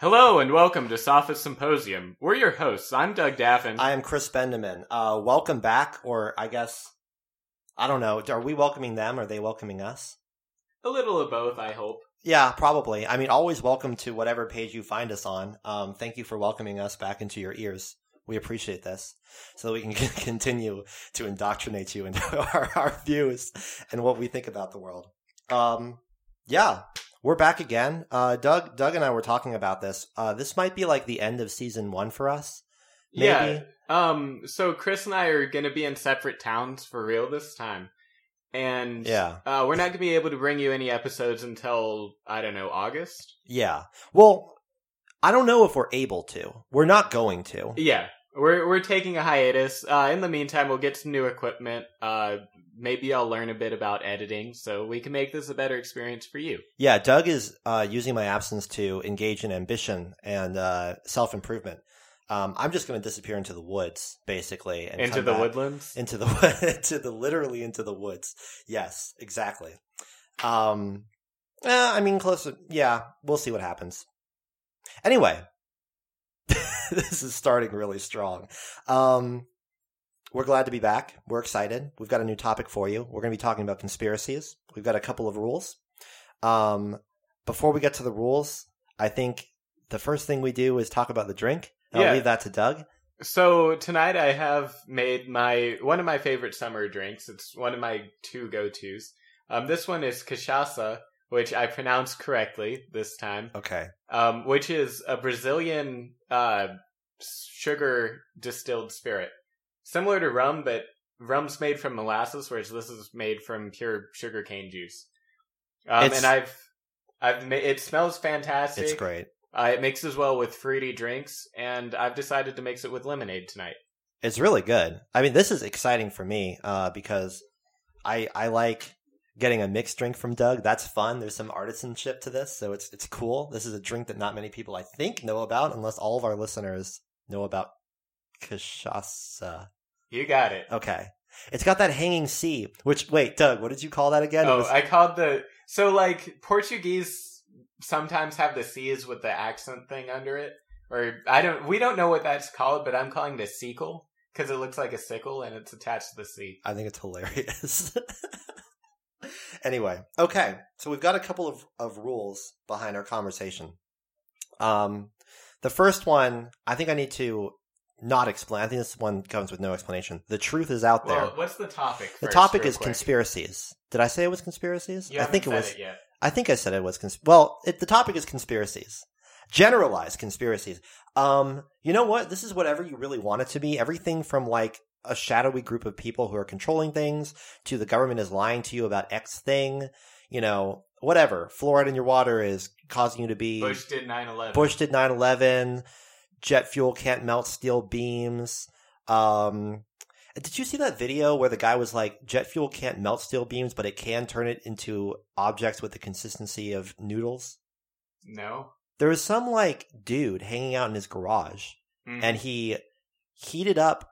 Hello and welcome to Sophist Symposium. We're your hosts. I'm Doug Daffin. I am Chris Bendeman. Uh, welcome back, or I guess, I don't know. Are we welcoming them? Or are they welcoming us? A little of both, I hope. Yeah, probably. I mean, always welcome to whatever page you find us on. Um, thank you for welcoming us back into your ears. We appreciate this so that we can continue to indoctrinate you into our, our views and what we think about the world. Um, yeah, we're back again. Uh, Doug, Doug and I were talking about this. Uh, this might be like the end of season one for us. Maybe. Yeah. Um. So Chris and I are going to be in separate towns for real this time, and Yeah. uh, we're not going to be able to bring you any episodes until I don't know August. Yeah. Well, I don't know if we're able to. We're not going to. Yeah, we're we're taking a hiatus. Uh, in the meantime, we'll get some new equipment. Uh, maybe I'll learn a bit about editing, so we can make this a better experience for you. Yeah, Doug is uh, using my absence to engage in ambition and uh, self improvement. Um, I'm just going to disappear into the woods, basically, and Into the woodlands. into the into the literally into the woods. Yes, exactly. Um, eh, I mean, close. To, yeah, we'll see what happens. Anyway, this is starting really strong. Um, we're glad to be back. We're excited. We've got a new topic for you. We're going to be talking about conspiracies. We've got a couple of rules. Um, before we get to the rules, I think the first thing we do is talk about the drink. I'll Yeah. leave that to Doug. So tonight I have made my one of my favorite summer drinks. It's one of my two go tos. Um, this one is cachaça, which I pronounced correctly this time. Okay. Um, which is a Brazilian uh sugar distilled spirit, similar to rum, but rum's made from molasses, whereas this is made from pure sugarcane juice. Um, and I've I've ma- it smells fantastic. It's great. Uh, it mixes well with fruity drinks, and I've decided to mix it with lemonade tonight. It's really good. I mean, this is exciting for me uh, because I I like getting a mixed drink from Doug. That's fun. There's some artisanship to this, so it's it's cool. This is a drink that not many people I think know about, unless all of our listeners know about cachaça. You got it. Okay, it's got that hanging C. Which wait, Doug, what did you call that again? Oh, was- I called the so like Portuguese sometimes have the C's with the accent thing under it, or I don't. We don't know what that's called, but I'm calling it a sickle because it looks like a sickle and it's attached to the C. I think it's hilarious. anyway, okay. So we've got a couple of, of rules behind our conversation. Um, the first one, I think I need to not explain. I think this one comes with no explanation. The truth is out there. Well, what's the topic? the topic is quick? conspiracies. Did I say it was conspiracies? You I think it was. it yet. I think I said it was cons- well. It, the topic is conspiracies, generalized conspiracies. Um, you know what? This is whatever you really want it to be. Everything from like a shadowy group of people who are controlling things to the government is lying to you about X thing. You know, whatever. Fluoride in your water is causing you to be. Bush did 9/11. Bush did 9/11. Jet fuel can't melt steel beams. Um, did you see that video where the guy was like, jet fuel can't melt steel beams, but it can turn it into objects with the consistency of noodles? No. There was some like dude hanging out in his garage Mhm. and he heated up.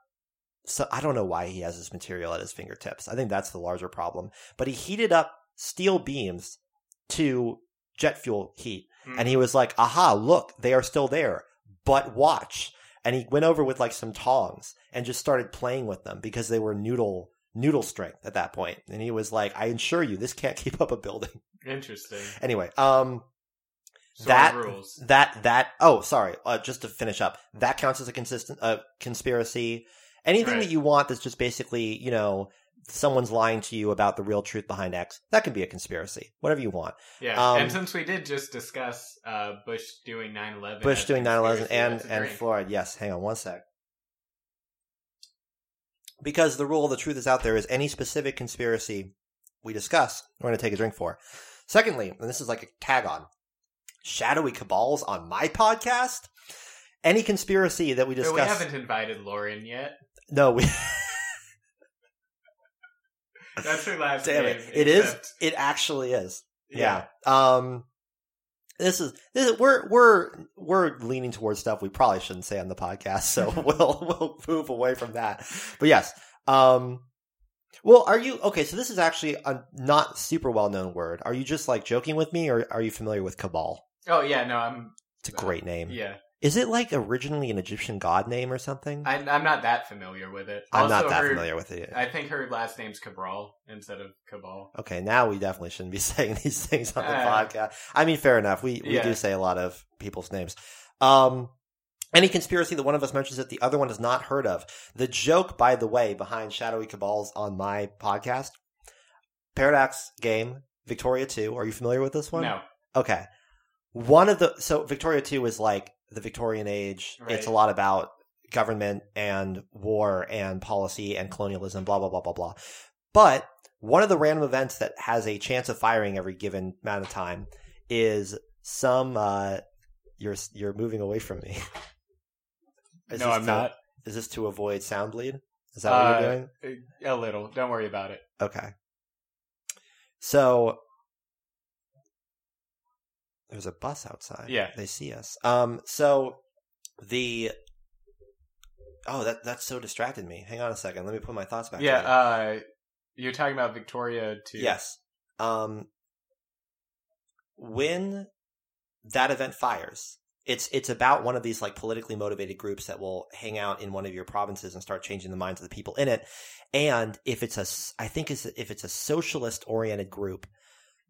So I don't know why he has this material at his fingertips. I think that's the larger problem. But he heated up steel beams to jet fuel heat. Mhm. And he was like, aha, look, they are still there. But watch. And he went over with like some tongs and just started playing with them because they were noodle noodle strength at that point. And he was like, I assure you, this can't keep up a building. Interesting. Anyway, um, So that rules. that that oh sorry uh, just to finish up that counts as a consistent uh, conspiracy anything Right. that you want that's just basically you know someone's lying to you about the real truth behind x that can be a conspiracy whatever you want Yeah, Um, and since we did just discuss uh, Bush doing 9/11, bush doing 9-11 and and drink. florida yes hang on one sec because the rule of the truth is out there is any specific conspiracy we discuss we're going to take a drink for secondly and this is like a tag on shadowy cabals on my podcast any conspiracy that we No, discuss we haven't invited Lauren yet. No, we. That's her last Damn name. it! It is. It actually is. Yeah. Yeah. Um. This is this is, we're we're we're leaning towards stuff we probably shouldn't say on the podcast, so we'll we'll move away from that. But yes. Um. Well, are you okay? So this is actually a not super well known word. Are you just like joking with me, or are you familiar with cabal? Oh yeah, no, I'm It's a great name. Yeah, Is it like originally an Egyptian god name or something? I, I'm not that familiar with it. I'm Also, not that her- familiar with it. I think her last name's Cabral instead of Cabal. Okay, now we definitely shouldn't be saying these things on the Uh, podcast. I mean, fair enough. We we Yeah. do say a lot of people's names. Um, any conspiracy that one of us mentions that the other one has not heard of. The joke, by the way, behind shadowy cabals on my podcast, Paradox game Victoria Two. Are you familiar with this one? No, Okay. One of the so Victoria 2 is like the Victorian age. It's a lot about government and war and policy and colonialism, blah blah blah blah blah. But one of the random events that has a chance of firing every given amount of time is some uh you're you're moving away from me. Is no, this I'm to- not. Is this to avoid sound bleed? Is that what you're Uh, doing? A little. Don't worry about it. Okay. So there's a bus outside. Yeah. They see us. Um so the Oh, that that's so distracted me. Hang on a second. Let me put my thoughts back. yeah, uh, you're talking about Victoria Two. Yes. Um when that event fires, it's it's about one of these like politically motivated groups that will hang out in one of your provinces and start changing the minds of the people in it. And if it's a, I think is if it's a socialist oriented group,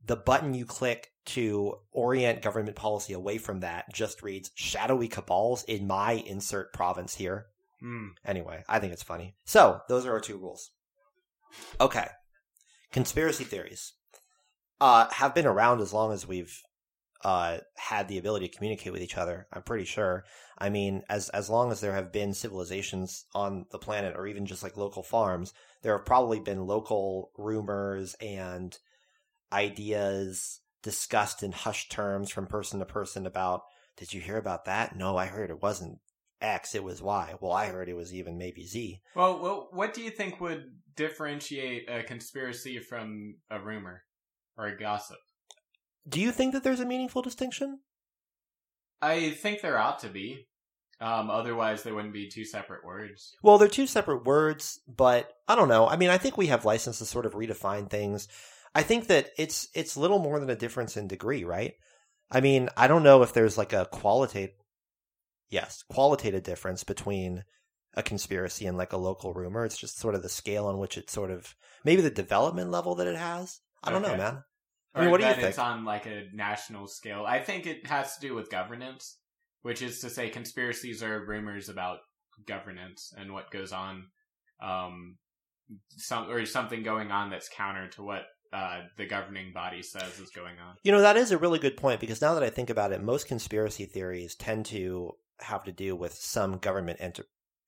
the button you click to orient government policy away from that just reads shadowy cabals in my insert province here. Hmm. Anyway, I think it's funny. So, those are our two rules. Okay. Conspiracy theories uh, have been around as long as we've uh, had the ability to communicate with each other. I'm pretty sure. I mean, as as long as there have been civilizations on the planet, or even just like local farms, there have probably been local rumors and ideas discussed in hushed terms from person to person about. Did you hear about that? No, I heard it wasn't X, it was Y. Well, I heard it was even maybe Z. Well, well, what do you think would differentiate a conspiracy from a rumor or a gossip? Do you think that there's a meaningful distinction? I think there ought to be. Um, otherwise, they wouldn't be two separate words. Well, they're two separate words, but I don't know. I mean, I think we have license to sort of redefine things. I think that it's it's little more than a difference in degree, right? I mean, I don't know if there's like a qualitative yes, qualitative difference between a conspiracy and like a local rumor. It's just sort of the scale on which it sort of maybe the development level that it has. I don't know, man. I Or mean, what do you that It's think? on like a national scale. I think it has to do with governance, which is to say, conspiracies are rumors about governance and what goes on, um, some or something going on that's counter to what uh, the governing body says is going on. You know, that is a really good point because now that I think about it, most conspiracy theories tend to have to do with some government ent-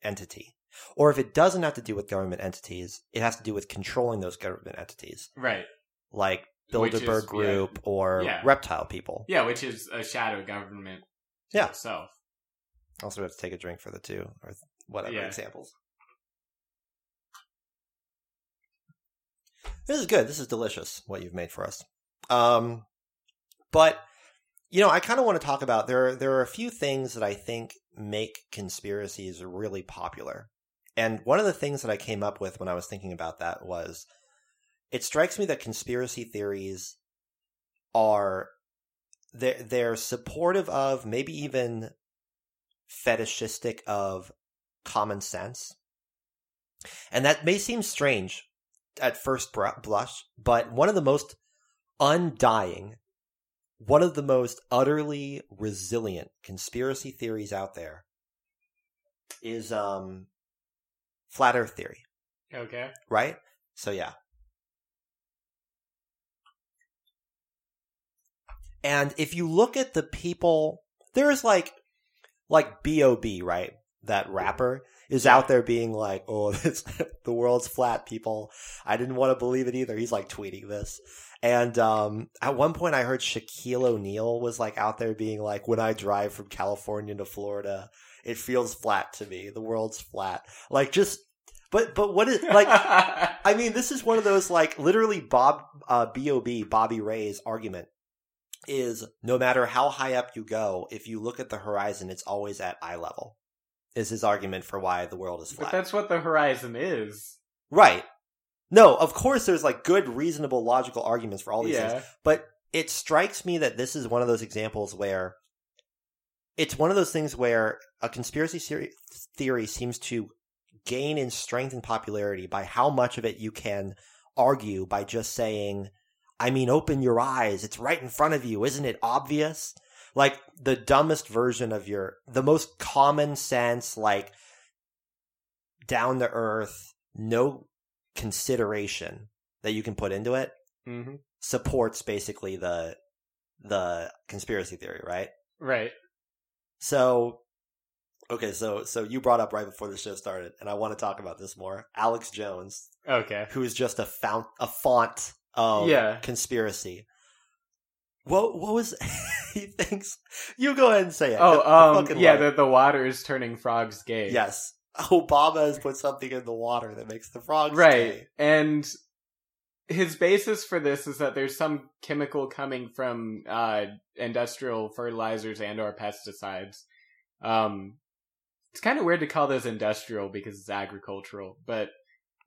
entity. Or if it doesn't have to do with government entities, it has to do with controlling those government entities, Right. like Which is- Bilderberg yeah. Group or Yeah. reptile people. Yeah, which is a shadow government Yeah. itself. Also, we have to take a drink for the two or whatever Yeah. examples. This is good. This is delicious. What you've made for us. Um, but you know, I kind of want to talk about there. There are a few things that I think make conspiracies really popular, and one of the things that I came up with when I was thinking about that was, it strikes me that conspiracy theories are they're they're supportive of maybe even fetishistic of common sense. And that may seem strange at first blush, but one of the most undying, one of the most utterly resilient conspiracy theories out there is um flat earth theory, Okay. right? So yeah. And if you look at the people, there's like, like B.O.B., right? That rapper is out there being like, oh, this, the world's flat, people. I didn't want to believe it either. He's like tweeting this. And um, at one point, I heard Shaquille O'Neal was like out there being like, when I drive from California to Florida, it feels flat to me. The world's flat. Like just, but, but what is, like, I mean, this is one of those like literally Bob uh, Bob Bobby Ray's argument is no matter how high up you go, if you look at the horizon, it's always at eye level. Is his argument for why the world is but flat? that's what the horizon is. right. No, of course there's like good, reasonable, logical arguments for all these things. But it strikes me that this is one of those examples where it's one of those things where a conspiracy theory seems to gain in strength and popularity by how much of it you can argue by just saying, I mean, open your eyes. It's right in front of you. Isn't it obvious? Like the dumbest version of your, the most common sense, like down to earth, no consideration that you can put into it hmm supports basically the, the conspiracy theory, right? Right. So, okay, so so you brought up right before the show started, and I want to talk about this more. Alex Jones, Okay. who is just a fount, a font of Yeah. conspiracy. What what was he thinks? You go ahead and say it. Oh, um, yeah, the, the water is turning frogs gay. yes. Obama has put something in the water that makes the frogs Right. gay. And his basis for this is that there's some chemical coming from uh, industrial fertilizers and or pesticides. Um, it's kind of weird to call those industrial because it's agricultural, but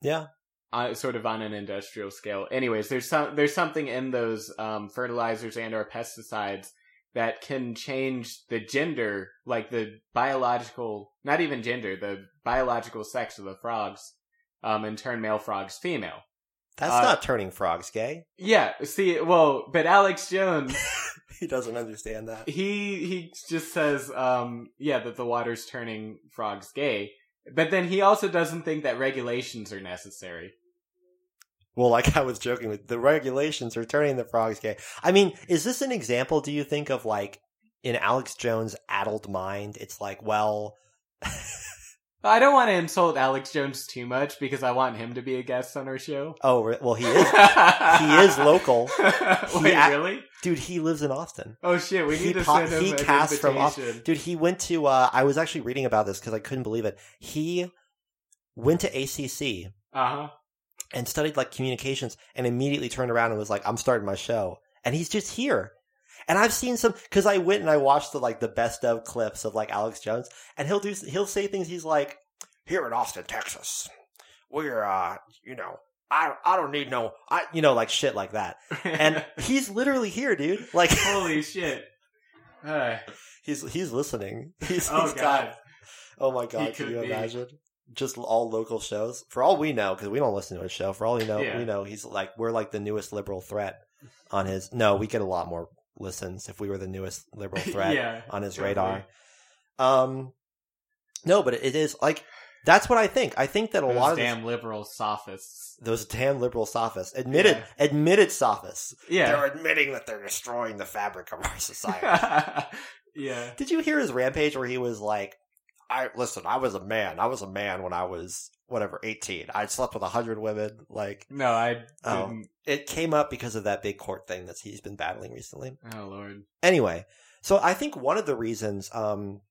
Yeah. Uh, sort of on an industrial scale. Anyways, there's some there's something in those um, fertilizers and or pesticides that can change the gender, like the biological, not even gender, the biological sex of the frogs, um, and turn male frogs female. That's Uh, not turning frogs gay. Yeah, see, well, but Alex Jones, He doesn't understand that. he he just says, um, yeah, that the water's turning frogs gay, but then he also doesn't think that regulations are necessary. Well, like I was joking with the regulations are turning the frogs gay. I mean, is this an example, do you think, of like in Alex Jones' addled mind? It's like, well, I don't want to insult Alex Jones too much because I want him to be a guest on our show. oh, well, he is. he is local. Wait, ac- really? Dude, he lives in Austin. Oh shit, we He need to po- send him he an cast from invitation. Dude, he went to, uh, I was actually reading about this because I couldn't believe it. He went to ACC Uh huh. And studied like communications and immediately turned around and was like, I'm starting my show. And he's just here. And I've seen some, cause I went and I watched the like the best of clips of like Alex Jones and he'll do, he'll say things he's like, here in Austin, Texas, we're, uh, you know, I, I don't need no, I, you know, like shit like that. And he's literally here, dude. Like, holy shit. Uh, he's, he's listening. He's, oh he's god. got, oh my He God, can you be. imagine? Just all local shows. For all we know, because we don't listen to his show. For all we know, Yeah. we know he's like we're like the newest liberal threat on his. No, we get a lot more listens if we were the newest liberal threat yeah. on his totally. radar. Um, no, but it is like that's what I think. I think that a Those lot of this- damn liberal sophists. those damn liberal sophists admitted Yeah. admitted sophists. Yeah. They're admitting that they're destroying the fabric of our society. yeah. Did you hear his rampage where he was like, "I listen, I was a man. I was a man when I was whatever eighteen. I slept with a hundred women. Like No, I Oh. didn't. it came up because of that big court thing that he's been battling recently. Oh lord. Anyway, so I think one of the reasons, um,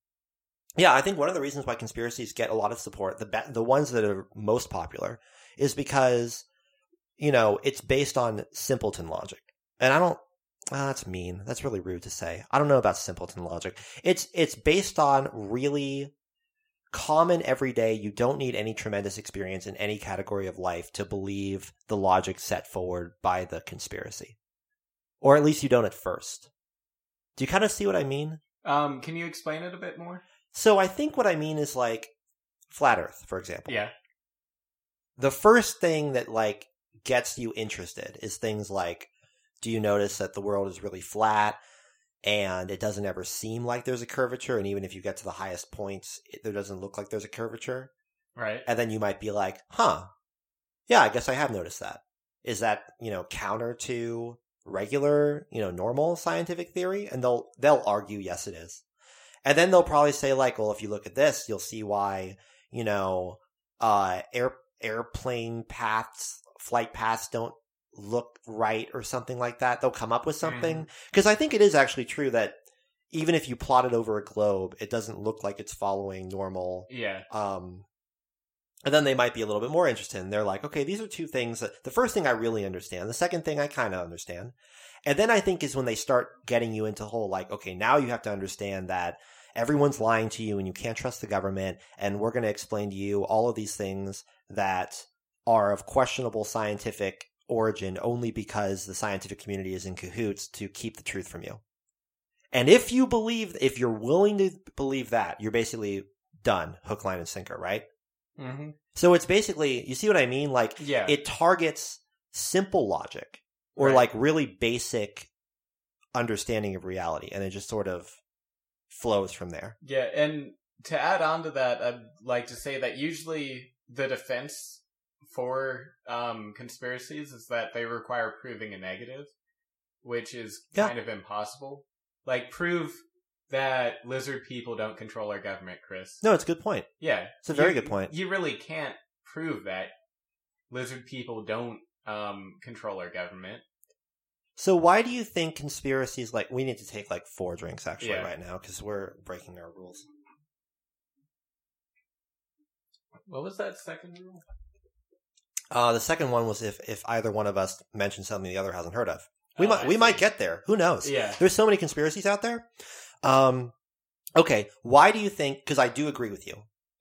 yeah, I think one of the reasons why conspiracies get a lot of support, the be- the ones that are most popular, is because you know it's based on simpleton logic, and I don't. Well, that's mean. That's really rude to say. I don't know about simpleton logic. It's it's based on really common everyday. You don't need any tremendous experience in any category of life to believe the logic set forward by the conspiracy, or at least you don't at first. Do you kind of see what I mean? Um, can you explain it a bit more? So I think what I mean is like flat Earth, for example. Yeah. The first thing that like gets you interested is things like, do you notice that the world is really flat and it doesn't ever seem like there's a curvature? And even if you get to the highest points, it, there doesn't look like there's a curvature. Right. And then you might be like, huh, yeah, I guess I have noticed that. Is that, you know, counter to regular, you know, normal scientific theory? And they'll, they'll argue, yes, it is. And then they'll probably say like, well, if you look at this, you'll see why, you know, uh, air, airplane paths, flight paths don't look right or something like that. They'll come up with something. Cause I think it is actually true that even if you plot it over a globe, it doesn't look like it's following normal Yeah. um, and then they might be a little bit more interested. And they're like, okay, these are two things that the first thing I really understand. The second thing I kind of understand. And then I think is when they start getting you into whole like, okay, now you have to understand that everyone's lying to you and you can't trust the government. And we're going to explain to you all of these things that are of questionable scientific origin only because the scientific community is in cahoots to keep the truth from you. And if you believe, if you're willing to believe that, you're basically done, hook, line, and sinker, right? Mm-hmm. So it's basically, you see what I mean? Like, Yeah. it targets simple logic or Right. like really basic understanding of reality, and it just sort of flows from there. Yeah, and to add on to that, I'd like to say that usually the defense for um, conspiracies is that they require proving a negative, which is Yeah. kind of impossible. Like, prove that lizard people don't control our government, Chris. No, it's a good point. Yeah. It's a very You- good point. You really can't prove that lizard people don't um, control our government. So why do you think conspiracies like we need to take like four drinks actually Yeah. right now because we're breaking our rules. What was that second rule? Uh, the second one was if if either one of us mentioned something the other hasn't heard of. We Oh, might I we might get there. Who knows? Yeah. There's so many conspiracies out there. Um, okay, why do you think? Because I do agree with you,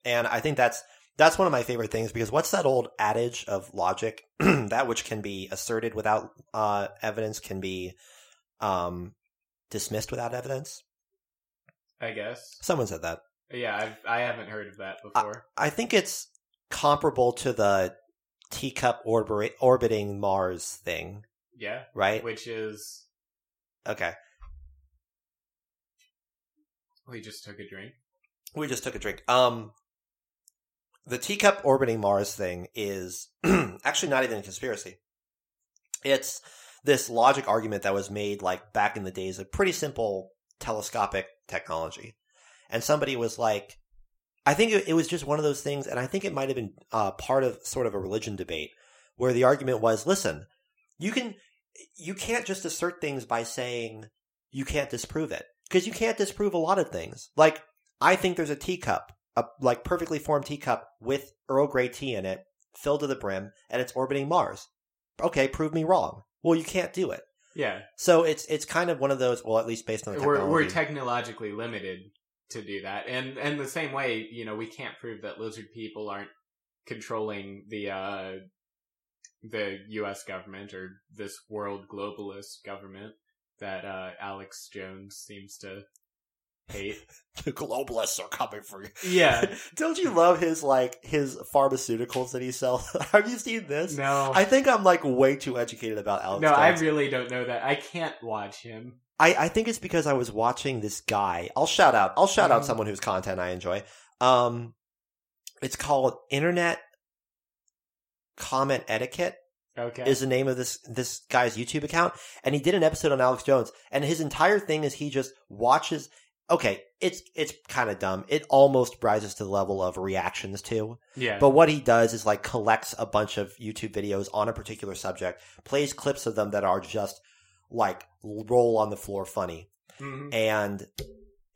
and I think that's that's one of my favorite things. Because what's that old adage of logic? that which can be asserted without uh, evidence can be um, dismissed without evidence. I guess. Someone said that. Yeah, I've, I haven't heard of that before. I think it's comparable to the teacup orbit- orbiting Mars thing, yeah. right? Which is, Okay. we just took a drink. We just took a drink. Um, the teacup orbiting Mars thing is actually not even a conspiracy. It's this logic argument that was made like back in the days of pretty simple telescopic technology. And somebody was like, I think it, it was just one of those things, and I think it might have been uh, part of sort of a religion debate where the argument was, listen, you can, you can't just assert things by saying you can't disprove it because you can't disprove a lot of things. Like I think there's a teacup, a like perfectly formed teacup with Earl Grey tea in it, filled to the brim, and it's orbiting Mars. Okay, prove me wrong. Well, you can't do it. Yeah. So it's it's kind of one of those. Well, at least based on the We're, we're technologically limited to do that. And, and the same way, you know, we can't prove that lizard people aren't controlling the, uh, the U.S. government or this world globalist government that, uh, Alex Jones seems to hate. the globalists are coming for you. Yeah. Don't you love his like his pharmaceuticals that he sells? Have you seen this? No. I think I'm like way too educated about Alex. no, I really don't know that. I can't watch him. I, I think it's because I was watching this guy. I'll shout out. I'll shout out Mhm. someone whose content I enjoy. Um, it's called Internet Comment Etiquette Okay. is the name of this this guy's YouTube account, and he did an episode on Alex Jones, and his entire thing is he just watches. Okay, it's it's kind of dumb. It almost rises to the level of reactions to. yeah. But what he does is like collects a bunch of YouTube videos on a particular subject, plays clips of them that are just like roll on the floor funny. Mhm. And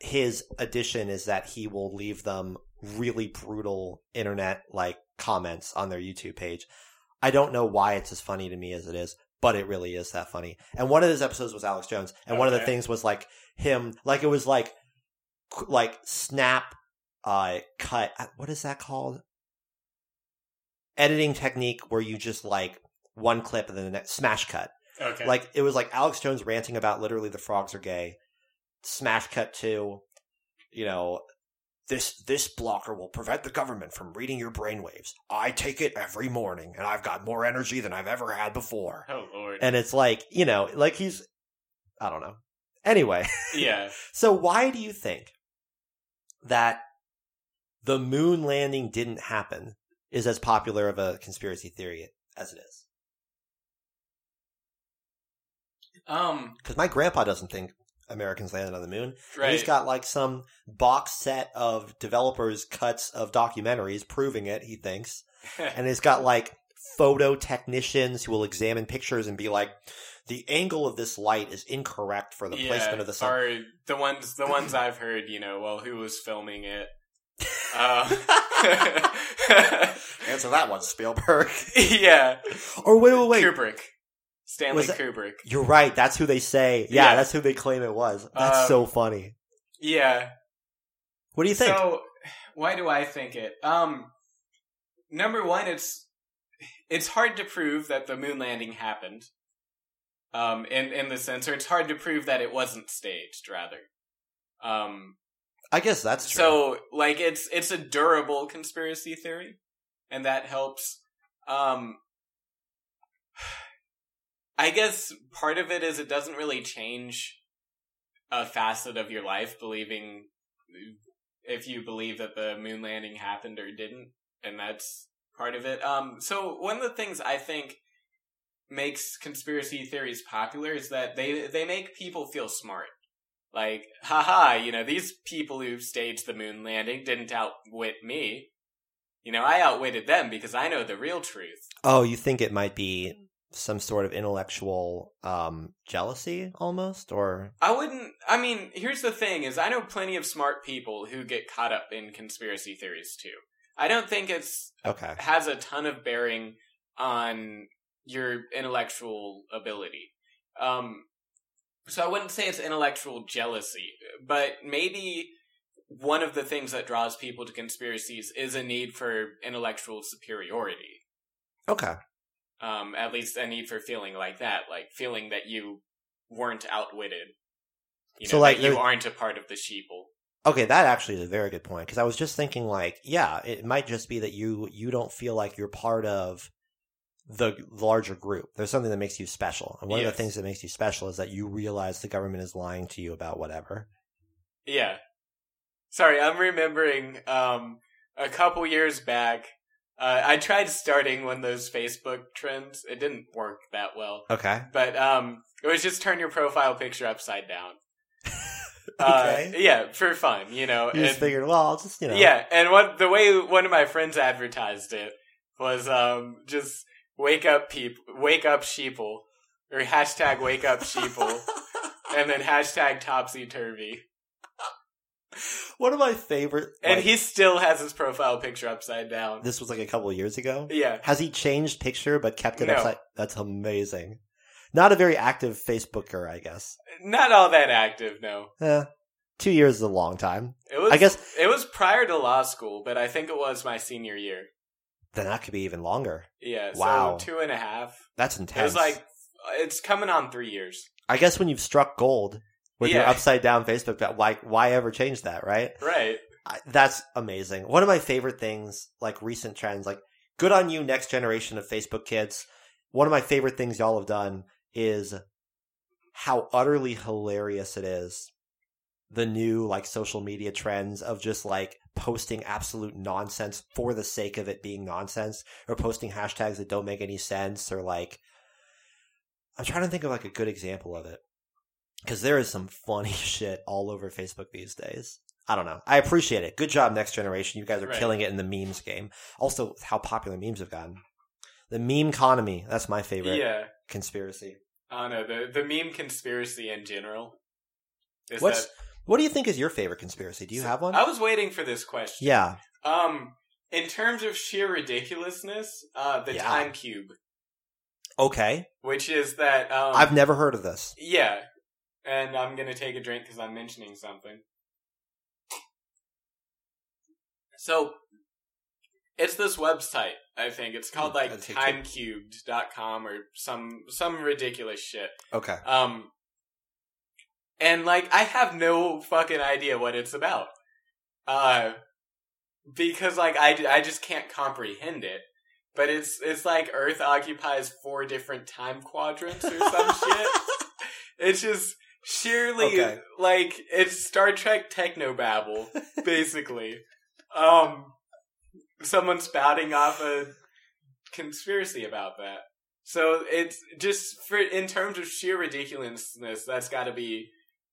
his addition is that he will leave them really brutal internet like comments on their YouTube page. I don't know why it's as funny to me as it is, but it really is that funny. And one of his episodes was Alex Jones, and one of the things was like him, like it was like, like snap, uh, cut. What is that called? Editing technique where you just like one clip and then the next smash cut. Okay. Like it was like Alex Jones ranting about literally the frogs are gay. Smash cut to, you know, this this blocker will prevent the government from reading your brainwaves. I take it every morning, and I've got more energy than I've ever had before. oh lord. And it's like you know, like he's, I don't know. Anyway, yeah. so why do you think that the moon landing didn't happen is as popular of a conspiracy theory as it is? Um. Because my grandpa doesn't think Americans landed on the moon. And Right. He's got like some box set of developers' cuts of documentaries proving it, he thinks. And he's got like photo technicians who will examine pictures and be like, the angle of this light is incorrect for the placement of the sun. Or the ones the ones I've heard, you know, well, who was filming it? Uh, Answer that one, Spielberg. yeah, or wait, wait, wait. Kubrick, Stanley Was that- Kubrick. You're right. That's who they say. Yeah, Yeah. that's who they claim it was. That's Um, so funny. Yeah. What do you think? So, why do I think it? Um, number one, it's it's hard to prove that the moon landing happened. Um, in in the sense, or it's hard to prove that it wasn't staged. Rather, um, I guess that's true. so like it's it's a durable conspiracy theory, and that helps. Um, I guess part of it is it doesn't really change a facet of your life believing if you believe that the moon landing happened or didn't, and that's part of it. Um, so one of the things I think makes conspiracy theories popular is that they they make people feel smart. Like, haha, you know, these people who staged the moon landing didn't outwit me. You know, I outwitted them because I know the real truth. oh, you think it might be some sort of intellectual um, jealousy, almost, or I wouldn't. I mean, here's the thing: is I know plenty of smart people who get caught up in conspiracy theories too. I don't think it's okay? has a ton of bearing on your intellectual ability. Um, so I wouldn't say it's intellectual jealousy, but maybe one of the things that draws people to conspiracies is a need for intellectual superiority. Okay. Um, at least a need for feeling like that, like feeling that you weren't outwitted. You know, So, like, that you aren't a part of the sheeple. Okay, that actually is a very good point because I was just thinking, like, yeah, it might just be that you you don't feel like you're part of the larger group. There's something that makes you special, and one of the things that makes you special is that you realize the government is lying to you about whatever. Yeah. Sorry, I'm remembering um, a couple years back. Uh, I tried starting one of those Facebook trends. It didn't work that well, Okay. but um, it was just turn your profile picture upside down. Okay. Uh, yeah, for fun, you know. You just and- figured, well, I'll just you know. Yeah, and what the way one of my friends advertised it was um, just wake up peep, wake up sheeple, or hashtag wake up sheeple, and then hashtag topsy turvy. One of my favorite, And like, he still has his profile picture upside down. this was like a couple of years ago. Yeah. Has he changed picture but kept it No. upside? That's amazing. Not a very active Facebooker, I guess. Not all that active, no. Eh, two years is a long time. It was I guess it was prior to law school, but I think it was my senior year. then that could be even longer. Yeah, Wow. so two and a half. That's It intense. was like it's coming on three years. I guess when you've struck gold with your upside down Facebook, that like why ever change that, right? Right. I, that's amazing. One of my favorite things, like recent trends, like good on you, next generation of Facebook kids. One of my favorite things y'all have done is how utterly hilarious it is. The new like social media trends of just like posting absolute nonsense for the sake of it being nonsense or posting hashtags that don't make any sense or like I'm trying to think of like a good example of it because there is some funny shit all over Facebook these days. I don't know. I appreciate it. Good job, next generation. You guys are Right. killing it in the memes game. Also, how popular memes have gotten. The meme economy. That's my favorite Yeah. conspiracy. I don't know the the meme conspiracy in general. Is What's that, what do you think is your favorite conspiracy? Do you have one? I was waiting for this question. yeah. Um, in terms of sheer ridiculousness, uh, the Yeah. time cube, Okay. which is that um, I've never heard of this. Yeah. And I'm going to take a drink because I'm mentioning something. So, it's this website, I think. It's called Hmm, like that's it, too. timecubed.com or some some ridiculous shit. Okay. Um and like I have no fucking idea what it's about. Uh because like I, I just can't comprehend it. But it's it's like Earth occupies four different time quadrants or some shit. It's just sheerly Okay. like it's Star Trek technobabble, basically. Um someone spouting off a conspiracy about that. So it's just for in terms of sheer ridiculousness, that's got to be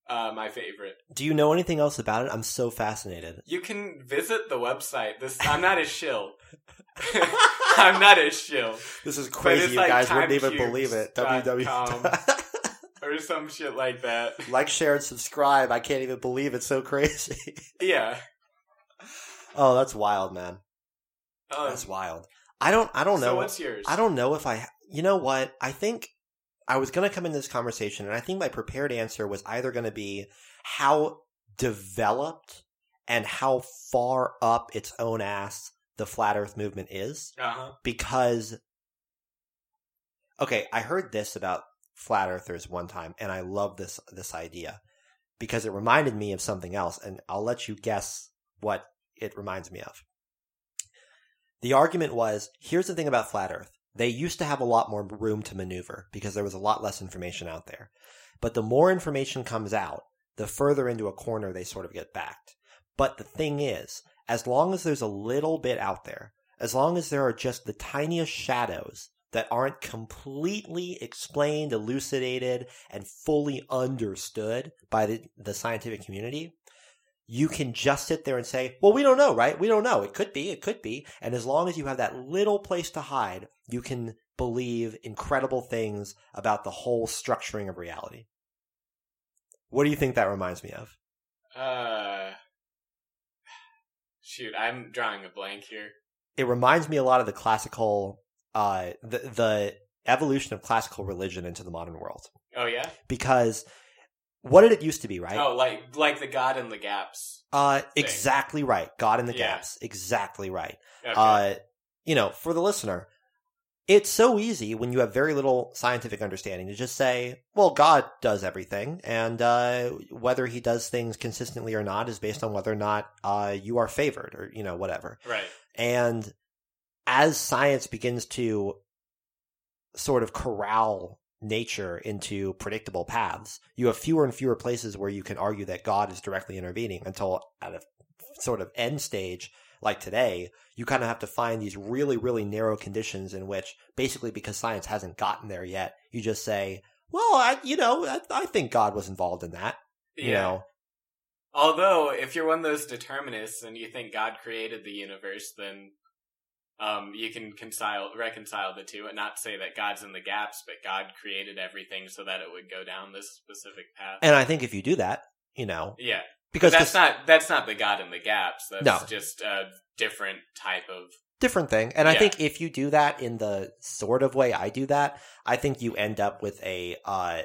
uh, my favorite. Do you know anything else about it? I'm so fascinated. You can visit the website. This I'm not a shill. I'm not a shill This is crazy. You like guys wouldn't even believe it. www. or some shit like that. like, share, and subscribe. I can't even believe it's so crazy. Yeah. oh, that's wild, man. Um, That's wild. I don't. I don't So know. what's yours? I don't know if I. You know what? I think I was going to come in this conversation, and I think my prepared answer was either going to be how developed and how far up its own ass the flat Earth movement is, Uh huh. because. Okay, I heard this about flat earthers one time, and I love this this idea because it reminded me of something else, and I'll let you guess what it reminds me of. The argument was here's the thing about flat Earth. They used to have a lot more room to maneuver because there was a lot less information out there. But the more information comes out, the further into a corner they sort of get backed. But the thing is, as long as there's a little bit out there, as long as there are just the tiniest shadows that aren't completely explained, elucidated, and fully understood by the, the scientific community, you can just sit there and say, well, we don't know, right? We don't know. It could be, it could be. And as long as you have that little place to hide, you can believe incredible things about the whole structuring of reality. What do you think that reminds me of? Uh, shoot, I'm drawing a blank here. It reminds me a lot of the classical, uh, the, the evolution of classical religion into the modern world. Oh yeah. Because what did it used to be, right? Oh, like like the God in the gaps. Uh, thing. exactly right. God in the Yeah. gaps. Exactly right. Okay. Uh, you know, for the listener, it's so easy when you have very little scientific understanding to just say, well, God does everything, and uh, whether he does things consistently or not is based on whether or not uh, you are favored or, you know, whatever. right. And as science begins to sort of corral nature into predictable paths, you have fewer and fewer places where you can argue that God is directly intervening until at a sort of end stage like today, you kind of have to find these really, really narrow conditions in which basically because science hasn't gotten there yet, you just say, well, I, you know, I, I think God was involved in that, you know. Although, if you're one of those determinists and you think God created the universe, then um, you can reconcile reconcile the two and not say that God's in the gaps, but God created everything so that it would go down this specific path. And I think if you do that, you know, yeah, because that's this- not that's not the God in the gaps. That's No. just a different type of different thing. And I think if you do that in the sort of way I do that, I think you end up with a uh,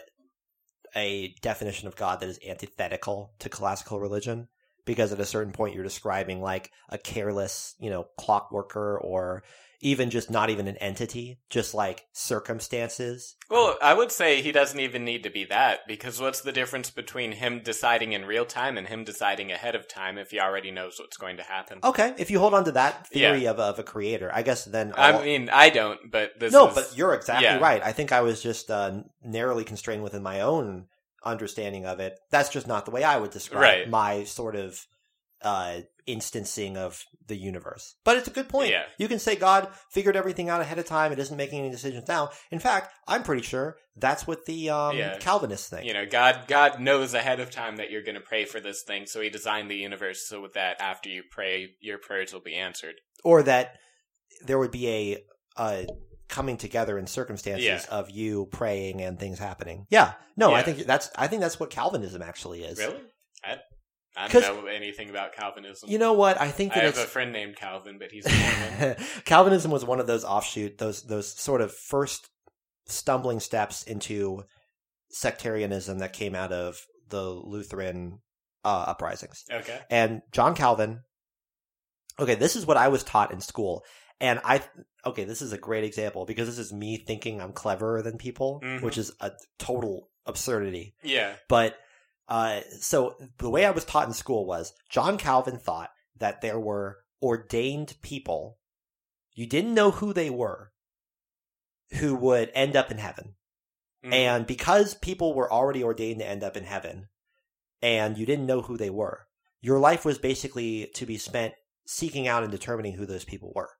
a definition of God that is antithetical to classical religion. Because at a certain point, you're describing like a careless, you know, clockworker, or even just not even an entity, just like circumstances. Well, I would say he doesn't even need to be that because what's the difference between him deciding in real time and him deciding ahead of time if he already knows what's going to happen? Okay, if you hold on to that theory of, of a creator, I guess then I all- mean, I don't, but this no, is, but you're exactly yeah. right. I think I was just uh, narrowly constrained within my own understanding of it. That's just not the way I would describe Right. my sort of uh, instancing of the universe. But it's a good point. Yeah. You can say God figured everything out ahead of time. It isn't making any decisions now. In fact, I'm pretty sure that's what the um, Yeah. Calvinists think. you know, God God knows ahead of time that you're going to pray for this thing, so He designed the universe so that after you pray, your prayers will be answered. or that there would be a uh, coming together in circumstances Yeah. of you praying and things happening. Yeah, no, I think that's I think that's what Calvinism actually is. Really? I, I don't know anything about Calvinism. You know what? I think that I have a friend named Calvin, but he's. Calvinism was one of those offshoot, those those sort of first stumbling steps into sectarianism that came out of the Lutheran uh, uprisings. okay. And John Calvin, okay, this is what I was taught in school. And I, okay, this is a great example because this is me thinking I'm cleverer than people, Mhm. which is a total absurdity. Yeah. But, uh, so the way I was taught in school was John Calvin thought that there were ordained people. You didn't know who they were who would end up in heaven. Mhm. And because people were already ordained to end up in heaven and you didn't know who they were, your life was basically to be spent seeking out and determining who those people were.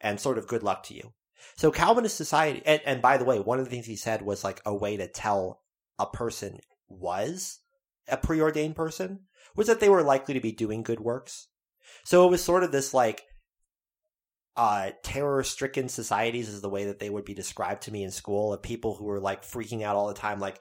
And sort of good luck to you. So Calvinist society, and, and by the way, one of the things he said was like a way to tell a person was a preordained person was that they were likely to be doing good works. So it was sort of this like uh, terror stricken societies is the way that they would be described to me in school of people who were like freaking out all the time, like,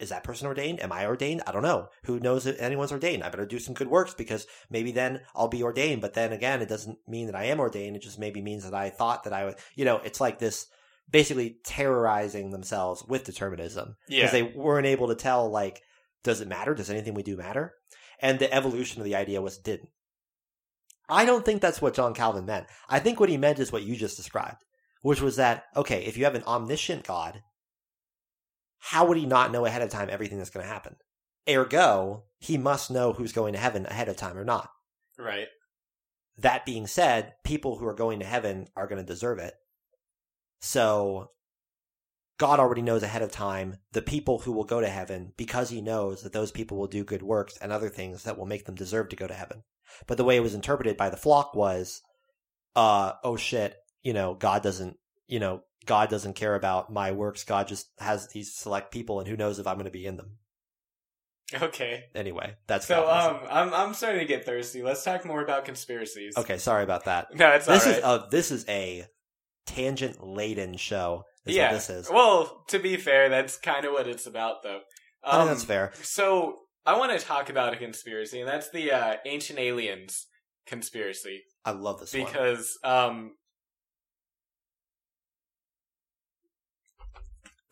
is that person ordained? Am I ordained? I don't know. Who knows if anyone's ordained? I better do some good works because maybe then I'll be ordained. But then again, it doesn't mean that I am ordained. It just maybe means that I thought that I would, you know, it's like this basically terrorizing themselves with determinism Yeah. because they weren't able to tell, like, does it matter? Does anything we do matter? And the evolution of the idea was didn't. I don't think that's what John Calvin meant. I think what he meant is what you just described, which was that, okay, if you have an omniscient God, how would he not know ahead of time everything that's going to happen? Ergo, he must know who's going to heaven ahead of time or not. Right. That being said, people who are going to heaven are going to deserve it. So God already knows ahead of time the people who will go to heaven because he knows that those people will do good works and other things that will make them deserve to go to heaven. But the way it was interpreted by the flock was, uh, oh shit, you know, God doesn't, you know, God doesn't care about my works. God just has these select people and who knows if I'm going to be in them. Okay. Anyway, that's So um, I'm I'm starting to get thirsty. Let's talk more about conspiracies. okay, sorry about that. No, it's this all is a this is a tangent laden show. Is yeah. what this is. Well, to be fair, that's kind of what it's about, though. I think Um, that's fair. So I want to talk about a conspiracy, and that's the uh, ancient aliens conspiracy, I love this one. because um,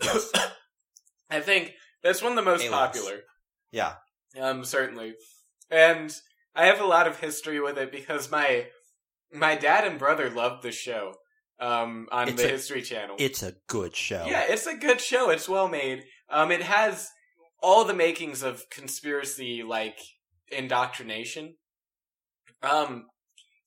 I think that's one of the most Aliens. popular. Yeah. Um, certainly, and I have a lot of history with it because my my dad and brother loved the show um, on It's the a- History Channel. It's a good show. Yeah, it's a good show. It's well made. Um, it has all the makings of conspiracy, like indoctrination. Um,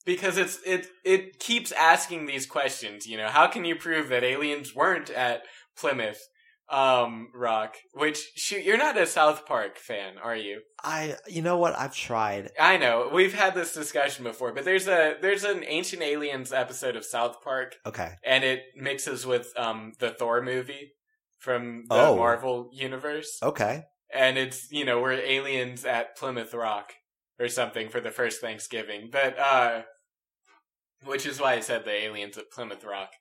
because it's it it keeps asking these questions. You know, how can you prove that aliens weren't at Plymouth um, Rock? Which shoot, you're not a South Park fan, are you? I you know what? I've tried. I know we've had this discussion before, but there's a there's an Ancient Aliens episode of South Park Okay. and it mixes with um the Thor movie from the Oh. Marvel universe. Okay. And it's, you know, we're aliens at Plymouth Rock or something for the first Thanksgiving. But uh which is why I said the aliens at Plymouth Rock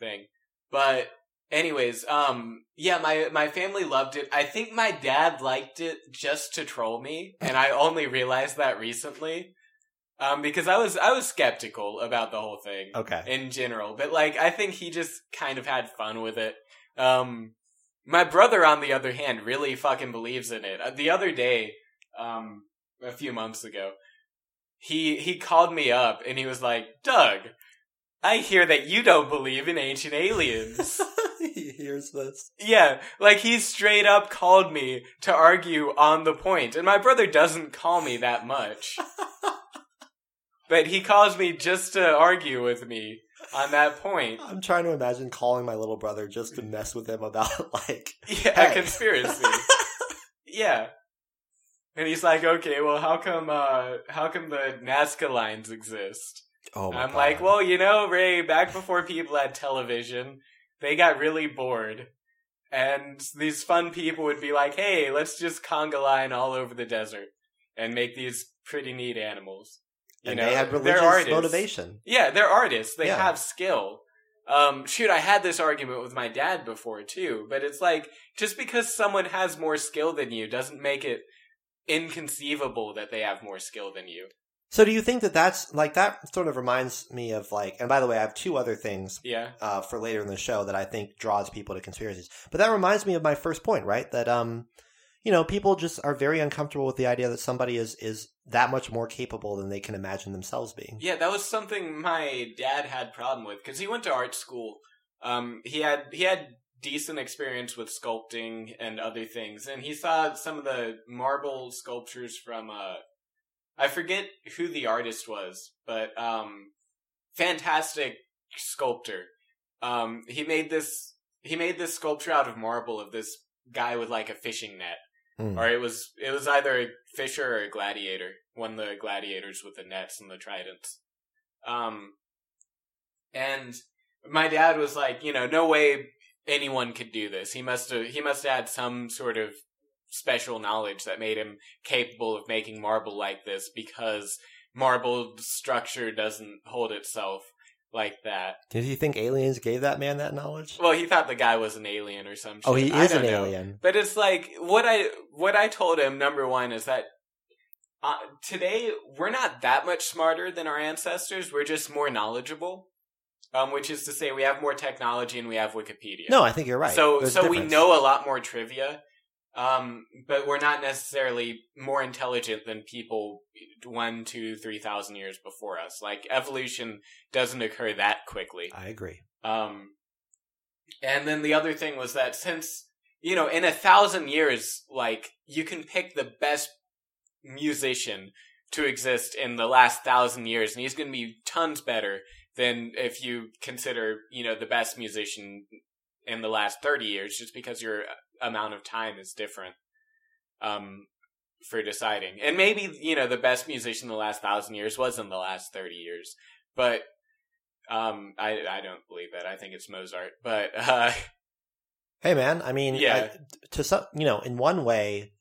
thing. But anyways, um yeah, my my family loved it. I think my dad liked it just to troll me, and I only realized that recently. Um because I was I was skeptical about the whole thing Okay. in general, but like I think he just kind of had fun with it. Um, my brother, on the other hand, really fucking believes in it. The other day, um, a few months ago, he he called me up and he was like, "Doug, I hear that you don't believe in ancient aliens." he hears this. yeah, like he straight up called me to argue on the point, and my brother doesn't call me that much. But he calls me just to argue with me on that point. I'm trying to imagine calling my little brother just to mess with him about like Yeah, Hey. a conspiracy. yeah. And he's like, okay, well, how come, uh, how come the Nazca lines exist? Oh I'm God. like, well, you know, Ray, back before people had television, they got really bored. And these fun people would be like, hey, let's just conga line all over the desert and make these pretty neat animals. You and know, they had religious artists. motivation. Yeah, they're artists. They Yeah. have skill. Um, shoot, I had this argument with my dad before too, but it's like just because someone has more skill than you doesn't make it inconceivable that they have more skill than you. So do you think that that's like that sort of reminds me of like and by the way I have two other things Yeah. uh, for later in the show that I think draws people to conspiracies. But that reminds me of my first point, right? That um, you know, people just are very uncomfortable with the idea that somebody is is that much more capable than they can imagine themselves being. Yeah, that was something my dad had problem with because he went to art school. Um, he had he had decent experience with sculpting and other things, and he saw some of the marble sculptures from uh, I forget who the artist was, but um, fantastic sculptor. Um, he made this he made this sculpture out of marble of this guy with like a fishing net Hmm. or it was it was either a fisher or a gladiator, one of the gladiators with the nets and the tridents. Um, and my dad was like, you know, no way anyone could do this. He must have he must have had some sort of special knowledge that made him capable of making marble like this because marble structure doesn't hold itself like that. Did you think aliens gave that man that knowledge? Well, he thought the guy was an alien or some shit. Oh, he is an know. alien. But it's like what I what I told him. Number one is that uh, today we're not that much smarter than our ancestors. We're just more knowledgeable. Um, which is to say, we have more technology and we have Wikipedia. No, I think you're right. So There's so we know a lot more trivia. Um, but we're not necessarily more intelligent than people one, two, three thousand years before us. Like evolution doesn't occur that quickly. I agree. Um, and then the other thing was that since you know, in a thousand years, like you can pick the best musician to exist in the last thousand years, and he's going to be tons better than if you consider, you know, the best musician in the last 30 years, just because your amount of time is different. Um, for deciding. And maybe, you know, the best musician in the last thousand years was in the last 30 years. But, um, I, I don't believe that. I think it's Mozart. But, uh, Hey, man. I mean, Yeah. I, to some, you know, in one way,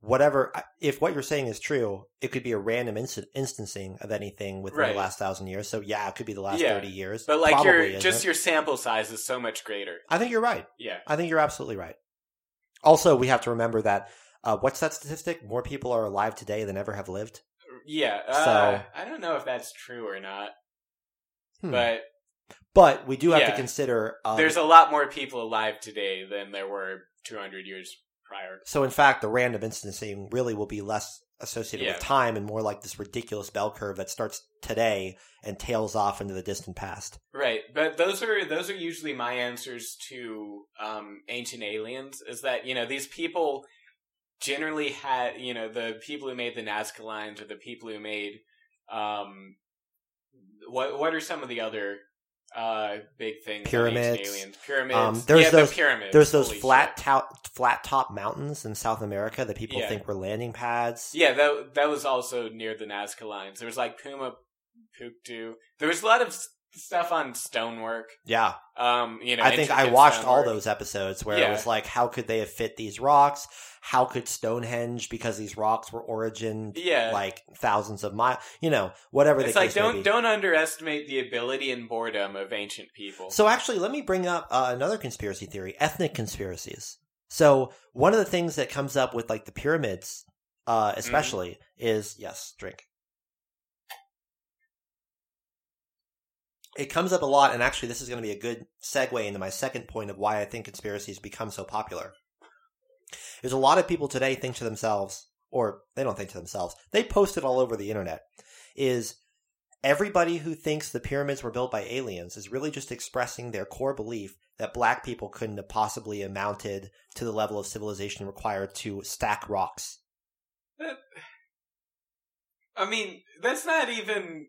whatever. If what you're saying is true, it could be a random inst- instancing of anything within Right. the last thousand years. So yeah, it could be the last Yeah. thirty years. but like Probably, your, just it? your sample size is so much greater. I think you're right. Yeah. I think you're absolutely right. Also, we have to remember that uh, what's that statistic? More people are alive today than ever have lived. Yeah. Uh, So- I don't know if that's true or not, Hmm. but But we do have to consider. Um, there's a lot more people alive today than there were 200 years prior. so, in fact, the random instancing really will be less associated Yeah. with time and more like this ridiculous bell curve that starts today and tails off into the distant past. Right, but those are those are usually my answers to um, ancient aliens. Is that you know these people generally had you know the people who made the Nazca lines or the people who made um, what what are some of the other uh, big things? Pyramids. aliens, pyramids. Um, there's yeah, those- the pyramids. There's those Holy flat shit. to- flat top mountains in South America that people Yeah. think were landing pads. Yeah, that that was also near the Nazca lines. There was like Puma Punku. There was a lot of stuff on stonework. Yeah. Um, you know, I think I watched all those episodes where it was like, how could they have fit these rocks? How could Stonehenge, because these rocks were origin Yeah, like thousands of miles, you know, whatever it's like don't don't underestimate the ability and boredom of ancient people. So actually, let me bring up uh, another conspiracy theory: ethnic conspiracies. So one of the things that comes up with like the pyramids, uh, especially, is yes, drink. It comes up a lot, and actually, this is going to be a good segue into my second point of why I think conspiracies become so popular. There's a lot of people today think to themselves, or they don't think to themselves, they post it all over the internet, is everybody who thinks the pyramids were built by aliens is really just expressing their core belief that black people couldn't have possibly amounted to the level of civilization required to stack rocks. I mean, that's not even.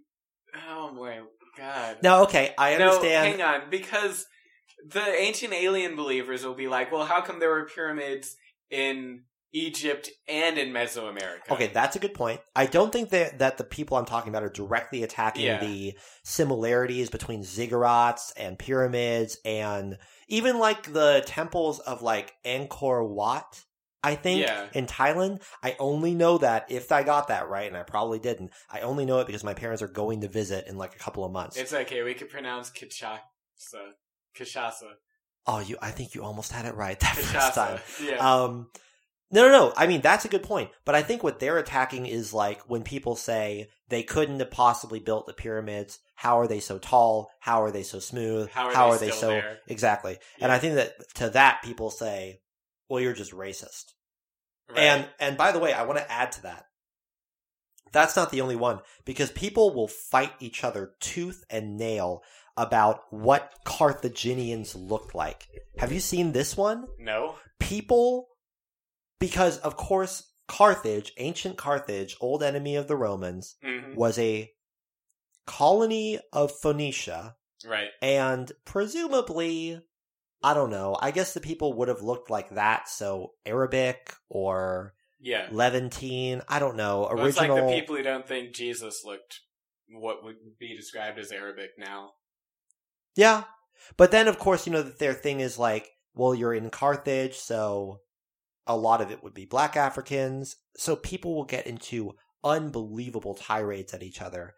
Oh my god! Now, okay, I No, understand. hang on, because the ancient alien believers will be like, "Well, how come there were pyramids in Egypt and in Mesoamerica?" Okay, that's a good point. I don't think that that the people I'm talking about are directly attacking Yeah. the similarities between ziggurats and pyramids and even like the temples of like Angkor Wat. I think Yeah. in Thailand, I only know that if I got that right, and I probably didn't. I only know it because my parents are going to visit in like a couple of months. It's okay. We could pronounce Kinshasa. Kinshasa. oh, you! I think you almost had it right that first time. Yeah. Um, no, no, no. I mean, that's a good point. But I think what they're attacking is like when people say they couldn't have possibly built the pyramids. How are they so tall? How are they so smooth? How are they so there? exactly? And I think that to that people say, "Well, you're just racist." Right. And and by the way, I want to add to that. That's not the only one because people will fight each other tooth and nail about what Carthaginians looked like. Have you seen this one? no. people because of course Carthage, ancient Carthage, old enemy of the Romans, Mhm. was a colony of Phoenicia Right. and presumably I don't know, I guess the people would have looked like that, so Arabic or Yeah. Levantine, I don't know, Well, it's like original the people who don't think Jesus looked what would be described as Arabic now. Yeah. But then of course, you know that their thing is like, well, you're in Carthage, so a lot of it would be black Africans. So people will get into unbelievable tirades at each other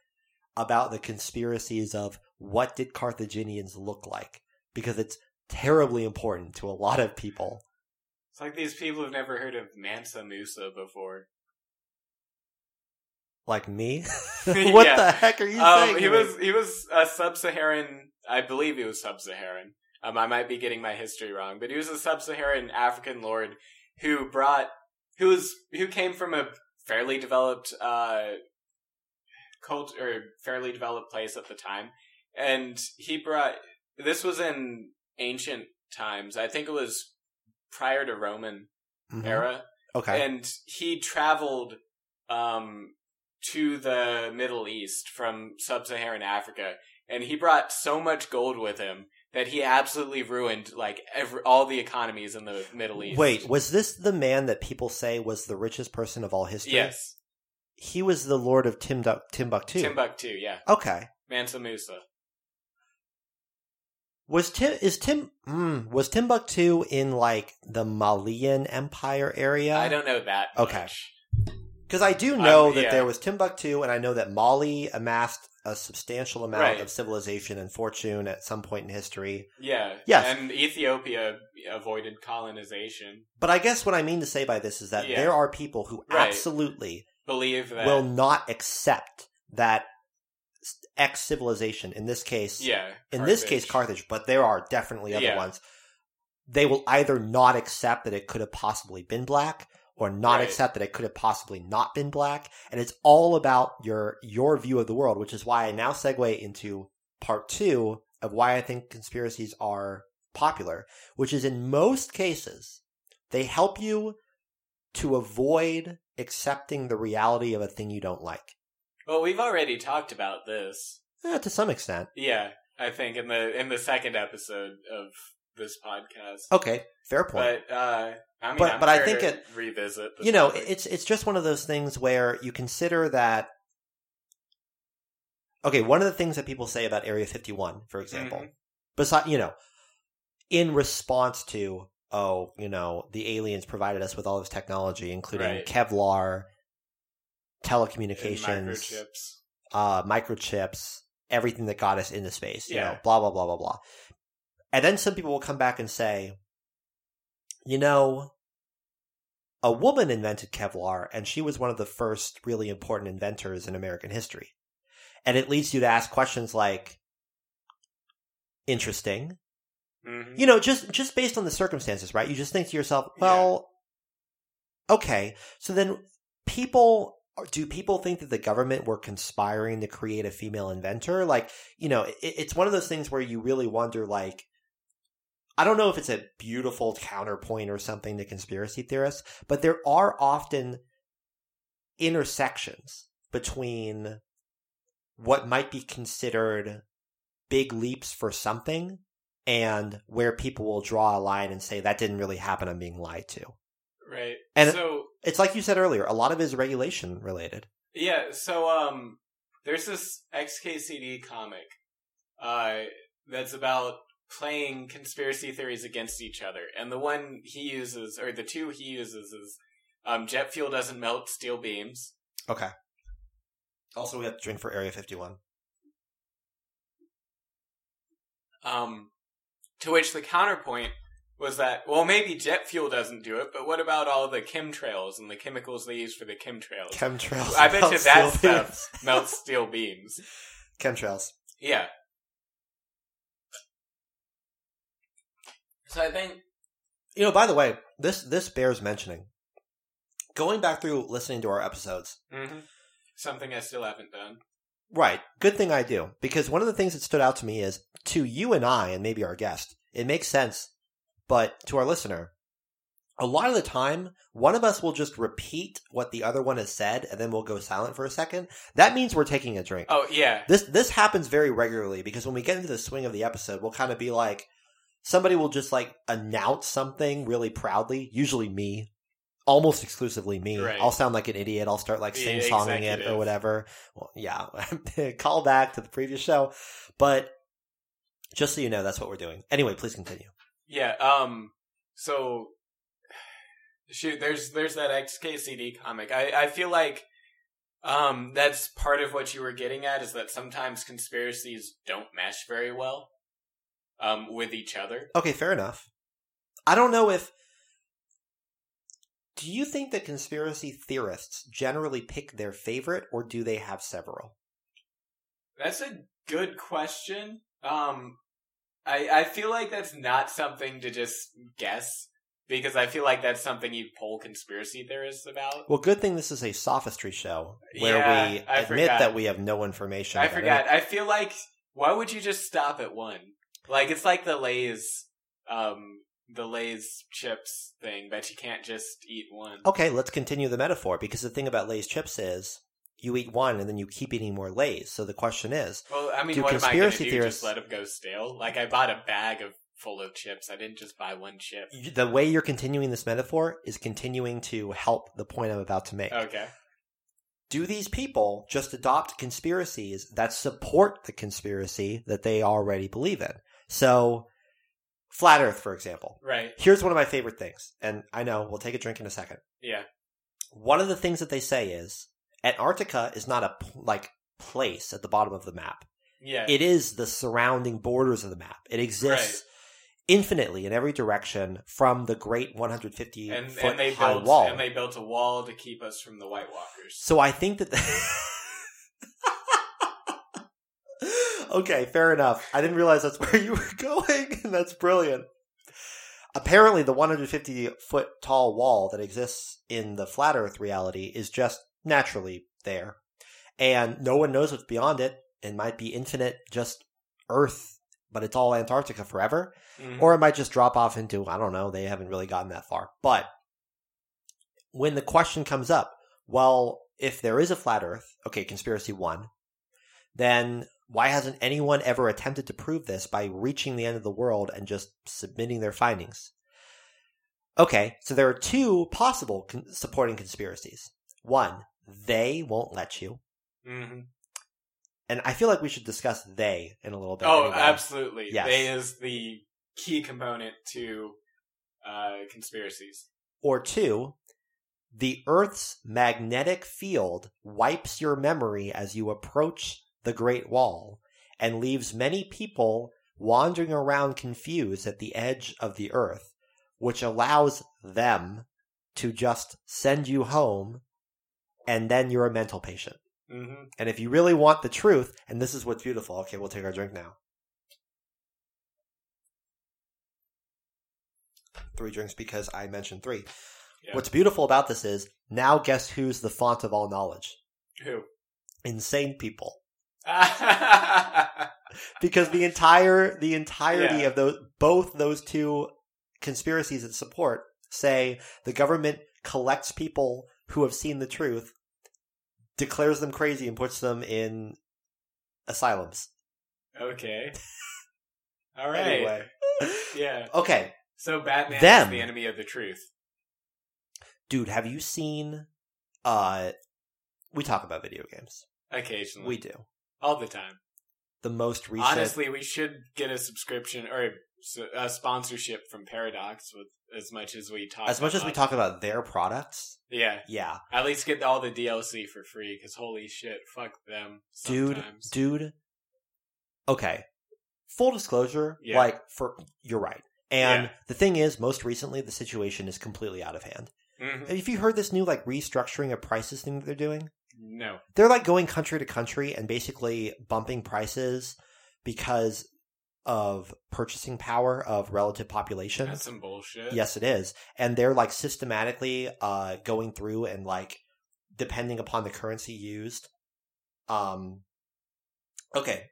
about the conspiracies of what did Carthaginians look like because it's terribly important to a lot of people. It's like these people who've never heard of Mansa Musa before. Like me? what Yeah. the heck are you Um, saying? he was he was a sub-Saharan. I believe he was sub-Saharan. Um, I might be getting my history wrong, but he was a sub-Saharan African lord who brought who was who came from a fairly developed uh cult or fairly developed place at the time, and he brought this was in ancient times. I think it was prior to Roman Mhm. era, Okay. and he traveled um, to the Middle East from sub-Saharan Africa, and he brought so much gold with him that he absolutely ruined like every, all the economies in the Middle East. Wait, was this the man that people say was the richest person of all history? yes, He was the Lord of Timbuktu. Timbuktu, yeah, okay. Mansa Musa. Was Tim is Tim mm, was Timbuktu in like the Malian Empire area? I don't know that. Okay. Because I do know Um, that yeah. there was Timbuktu, and I know that Mali amassed a substantial amount Right. of civilization and fortune at some point in history. Yeah. Yes. And Ethiopia avoided colonization. But I guess what I mean to say by this is that Yeah. there are people who Right. absolutely Believe that. will not accept that X civilization, in this case, yeah. in this case Carthage. Carthage, but there are definitely other Yeah. ones. They will either not accept that it could have possibly been black or not Right. accept that it could have possibly not been black. And it's all about your your view of the world, which is why I now segue into part two of why I think conspiracies are popular, which is in most cases, they help you to avoid accepting the reality of a thing you don't like. Well, we've already talked about this. Eh, to some extent. Yeah, I think in the in the second episode of this podcast. Okay, fair point. But uh I mean, But- I'm but I think it- revisit. You know, topic. it's it's just one of those things where you consider that. Okay, one of the things that people say about Area 51, for example, Mhm. beside you know, in response to oh, you know, the aliens provided us with all this technology, including Right. Kevlar, telecommunications, microchips. uh, microchips, everything that got us into space, you know, blah, blah, blah, blah, blah. And then some people will come back and say, you know, a woman invented Kevlar and she was one of the first really important inventors in American history. And it leads you to ask questions like, interesting. Mhm. You know, just, just based on the circumstances, right? You just think to yourself, well, okay. So then people do people think that the government were conspiring to create a female inventor like you know it, it's one of those things where you really wonder like i don't know if it's a beautiful counterpoint or something to conspiracy theorists but there are often intersections between what might be considered big leaps for something and where people will draw a line and say that didn't really happen i'm being lied to Right. And- so it's like you said earlier a lot of it is regulation related Yeah, so um there's this XKCD comic uh that's about playing conspiracy theories against each other. And the one he uses or the two he uses is um jet fuel doesn't melt steel beams. Okay. Also, we have to drink for Area 51. Um to which the counterpoint was that well maybe jet fuel doesn't do it, but what about all the chemtrails and the chemicals they use for the chemtrails? Chemtrails. I bet you that stuff melts steel beams. Chemtrails. Yeah. So I think You know, by the way, this this bears mentioning. Going back through listening to our episodes, hmm Something I still haven't done. right? Good thing I do because one of the things that stood out to me is to you and I, and maybe our guest, it makes sense, but to our listener, a lot of the time, one of us will just repeat what the other one has said, and then we'll go silent for a second. That means we're taking a drink. Oh yeah, This this happens very regularly because when we get into the swing of the episode, we'll kind of be like, somebody will just like announce something really proudly. Usually me, almost exclusively me. Right. I'll sound like an idiot. I'll start like sing songing it or whatever. Well, yeah, call back to the previous show, but just so you know, that's what we're doing. Anyway, please continue. Yeah. Um. So shoot, there's there's that XKCD comic. I I feel like um that's part of what you were getting at is that sometimes conspiracies don't mesh very well um with each other. Okay, fair enough. I don't know if. Do you think that conspiracy theorists generally pick their favorite, or do they have several? That's a good question. Um, I I feel like that's not something to just guess because I feel like that's something you poll conspiracy theorists about. Well, good thing this is a sophistry show where Yeah, we I admit forgot. that we have no information. I forgot. I feel like why would you just stop at one? Like it's like the Lay's um the Lay's chips thing, but you can't just eat one. Okay, let's continue the metaphor because the thing about Lay's chips is you eat one and then you keep eating more Lay's. So the question is, Well, I mean, Do what am I conspiracy do? theorists- Just let them go stale? Like I bought a bag of full of chips. I didn't just buy one chip. the way you're continuing this metaphor is continuing to help the point I'm about to make. Okay. Do these people just adopt conspiracies that support the conspiracy that they already believe in? So, flat Earth, for example. Right. Here's one of my favorite things, and I know we'll take a drink in a second. Yeah. One of the things that they say is Antarctica is not a like place at the bottom of the map. Yeah. It is the surrounding borders of the map. It exists infinitely in every direction from the great 150 and foot and they high built wall. and they built a wall to keep us from the White Walkers. So I think that. okay, fair enough. I didn't realize that's where you were going, and that's brilliant. Apparently, the 150 foot tall wall that exists in the flat Earth reality is just naturally there, and no one knows what's beyond it. It might be infinite, just Earth, but it's all Antarctica forever. Mhm. Or it might just drop off into, I don't know, they haven't really gotten that far. But when the question comes up, well, if there is a flat earth, okay, conspiracy one, then why hasn't anyone ever attempted to prove this by reaching the end of the world and just submitting their findings? Okay, so there are two possible con- supporting conspiracies. One, they won't let you. Mhm. And I feel like we should discuss they in a little bit. Oh, anyway. absolutely. Yes. They is the key component to uh, conspiracies. Or two, the Earth's magnetic field wipes your memory as you approach the Great Wall and leaves many people wandering around confused at the edge of the Earth, which allows them to just send you home and then you're a mental patient. hmm And if you really want the truth, and this is what's beautiful, okay, we'll take our drink now. Three drinks because I mentioned three. Yeah. What's beautiful about this is now guess who's the font of all knowledge? Who? Insane people. Because the entire the entirety Yeah. of those both those two conspiracies that support say the government collects people who have seen the truth, declares them crazy and puts them in asylums. Okay. All right. Anyway. Yeah. Okay, So Batman Them. is the enemy of the truth. dude, have you seen uh we talk about video games. Occasionally. We do. All the time. The most recent Honestly, we should get a subscription or a sponsorship from Paradox with as much as we talk. as much as we about- talk about their products, Yeah. yeah. At least get all the DLC for free because holy shit, fuck them. Dude, Sometimes. dude. Okay. Full disclosure, Yeah. like for you're right. And Yeah. the thing is, most recently the situation is completely out of hand. Mhm. Have you heard this new like restructuring of prices thing that they're doing? No. They're like going country to country and basically bumping prices because of purchasing power of relative populations. That's some bullshit. Yes, it is. And they're like systematically uh going through and like depending upon the currency used. Um Okay.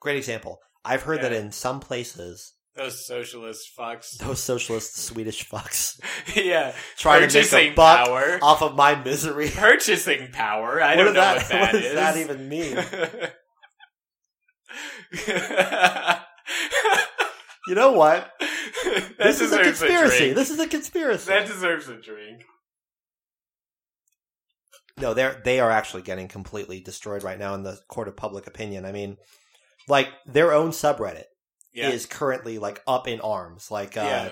Great example. I've heard that in some places Those socialist fucks. those socialist Swedish fucks yeah. trying to make a buck power. off of my misery. Purchasing power. I what don't know that, what that what does that even mean? You know what? This is a conspiracy. drink. This is a conspiracy. that deserves a drink. No, they're they are actually getting completely destroyed right now in the court of public opinion. I mean, like their own subreddit Yeah. is currently like up in arms. Like uh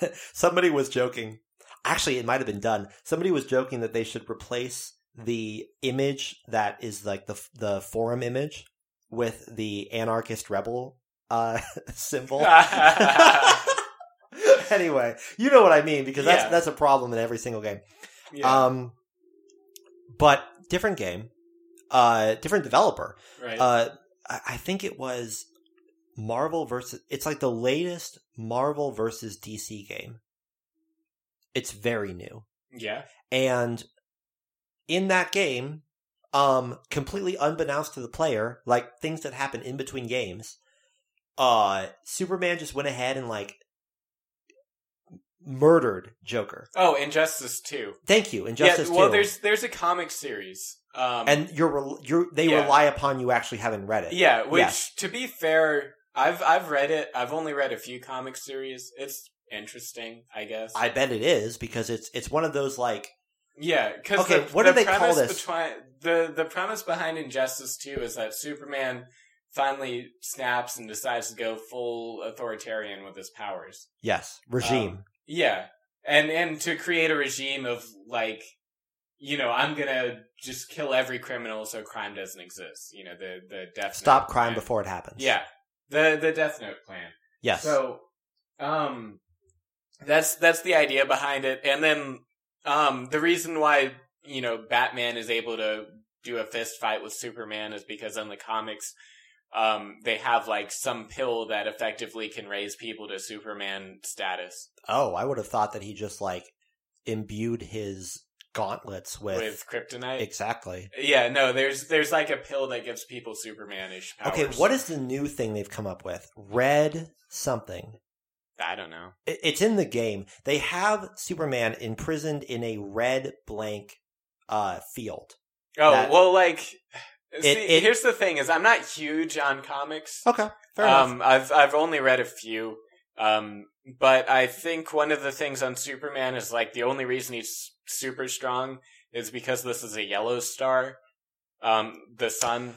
yeah. somebody was joking. Actually, it might have been done. Somebody was joking that they should replace the image that is like the the forum image with the anarchist rebel uh symbol. anyway, you know what I mean because that's Yeah. that's a problem in every single game. yeah. Um, but different game, uh, different developer. right. Uh, I, I think it was Marvel versus. It's like the latest Marvel versus DC game. It's very new, yeah. and in that game, um, completely unbeknownst to the player, like things that happen in between games, uh, Superman just went ahead and like murdered Joker. Oh, Injustice Two. Thank you, Injustice yeah, well, 2. there's there's a comic series. Um, and you're you're they Yeah. rely upon you actually having read it. yeah, which Yes. to be fair, I've I've read it. I've only read a few comic series. It's interesting, I guess. I bet it is because it's it's one of those like Yeah, because Okay, the, what the do they call this? the the premise behind Injustice Two is that Superman finally snaps and decides to go full authoritarian with his powers. yes regime. Um, yeah, and and to create a regime of like, you know, I'm gonna just kill every criminal so crime doesn't exist. You know, the the death Stop crime plan. before it happens. Yeah, the the Death Note plan. Yes. So, um, that's that's the idea behind it, and then um, the reason why you know Batman is able to do a fist fight with Superman is because in the comics, um, they have like some pill that effectively can raise people to Superman status oh, I would have thought that he just like imbued his gauntlets with, with, kryptonite. exactly. yeah, no, there's there's like a pill that gives people Supermanish powers. Okay, what is the new thing they've come up with? Red something. I don't know. It- It's in the game. They have Superman imprisoned in a red blank uh, field. Oh That- well, like. See, it- here's the thing: is I'm not huge on comics. Okay, fair enough. Um, I've I've only read a few, um, but I think one of the things on Superman is like the only reason he's super strong is because this is a yellow star, um, the sun.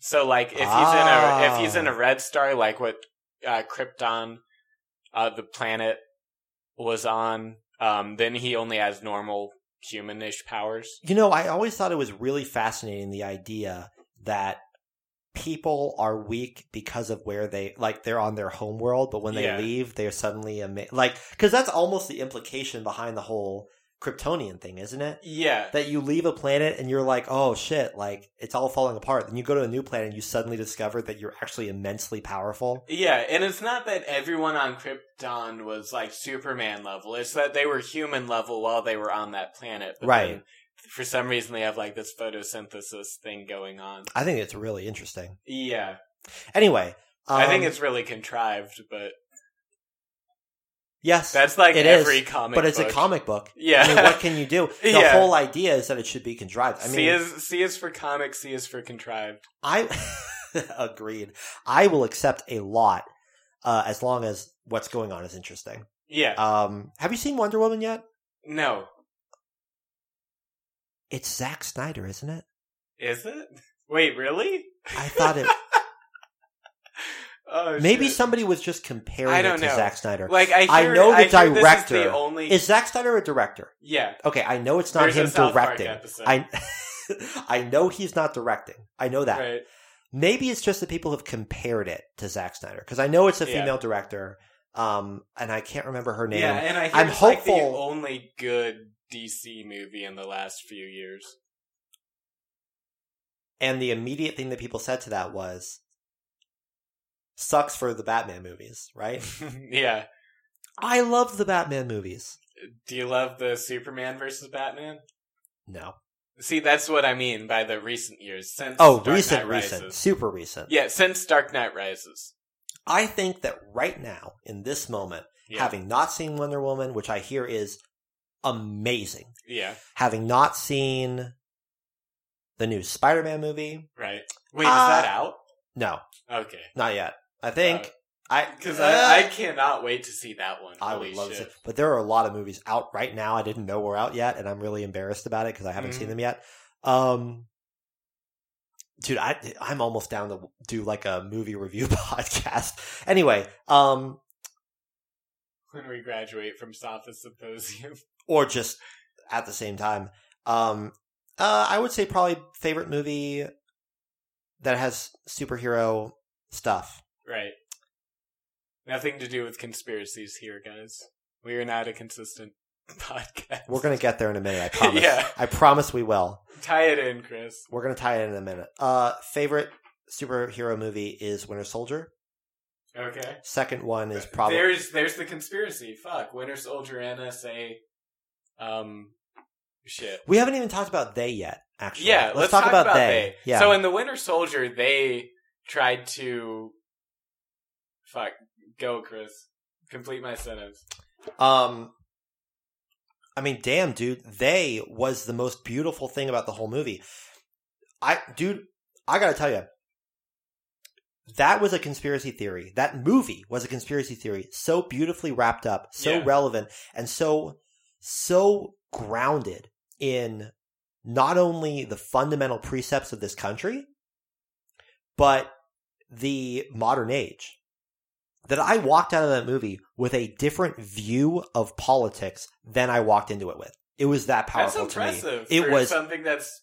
So like if he's in a if he's in a Ah. red star, like what uh, Krypton, uh, the planet was on, um, then he only has normal humanish powers. You know, I always thought it was really fascinating the idea that people are weak because of where they like they're on their home world, but when they Yeah. leave, they're suddenly ama- like because that's almost the implication behind the whole Kryptonian thing, isn't it? Yeah, That you leave a planet and you're like, oh shit, like it's all falling apart. Then you go to a new planet and you suddenly discover that you're actually immensely powerful. Yeah, and it's not that everyone on Krypton was like Superman level. It's that they were human level while they were on that planet. But Right. For some reason, they have like this photosynthesis thing going on. I think it's really interesting. Yeah, Anyway, I think um, it's really contrived, but yes, that's like It is, every comic. but it's a comic book. Yeah. I mean, what can you do? The Yeah. whole idea is that it should be contrived. I mean, C is C is for comic. C is for contrived. I agreed. I will accept a lot uh, as long as what's going on is interesting. Yeah. Um, have you seen Wonder Woman yet? no. It's Zack Snyder, isn't it? Is it? Wait, really? I thought it. oh, maybe shit. somebody was just comparing I it don't to know. Zack Snyder. Like I, I know the I hear this is director the only Is Zack Snyder a director? yeah. Okay, I know it's not There's him directing. I I know he's not directing. I know that. right. Maybe it's just that people have compared it to Zack Snyder because I know it's a Yeah. female director. Um, and I can't remember her name. Yeah, and I hear I'm it's like the hopeful- only good DC movie in the last few years. And the immediate thing that people said to that was, sucks for the Batman movies, right? yeah. I love the Batman movies. Do you love the Superman versus Batman? No. See, that's what I mean by the recent years. Since Oh, Dark recent, recent. Super recent. Yeah, since Dark Knight Rises. I think that right now, in this moment, Yeah. having not seen Wonder Woman, which I hear is amazing, yeah, having not seen the new Spider Man movie, right. Wait, Uh, is that out? no, Okay. not yet. I think I Because uh, I, I cannot wait to see that one. I Holy would love shit. to see. But there are a lot of movies out right now. I didn't know were out yet, and I'm really embarrassed about it because I haven't Mhm. seen them yet. Um, dude, I I'm almost down to do like a movie review podcast. Anyway, um, When we graduate from Sophist Symposium. Or just at the same time, um, uh, I would say probably favorite movie that has superhero stuff. right. Nothing to do with conspiracies here, guys. We are not a consistent podcast. We're gonna get there in a minute. I promise. Yeah. I promise we will. tie it in, Chris. We're gonna tie it in a minute. Uh, favorite superhero movie is Winter Soldier. Okay. Second one is probably There's there's the conspiracy. Fuck. Winter Soldier NSA. Um shit. we haven't even talked about they yet. Actually, Yeah, let's, talk, about, they. Yeah. So in the Winter Soldier, they tried to fuck. Go, Chris. Complete my sentence. um, I mean, damn, dude, they was the most beautiful thing about the whole movie. I, dude, I gotta tell you, that was a conspiracy theory. That movie was a conspiracy theory, so beautifully wrapped up, so Yeah. relevant, and so, so grounded in not only the fundamental precepts of this country, but the modern age. That I walked out of that movie with a different view of politics than I walked into it with. It was that powerful to me. impressive. It was something that's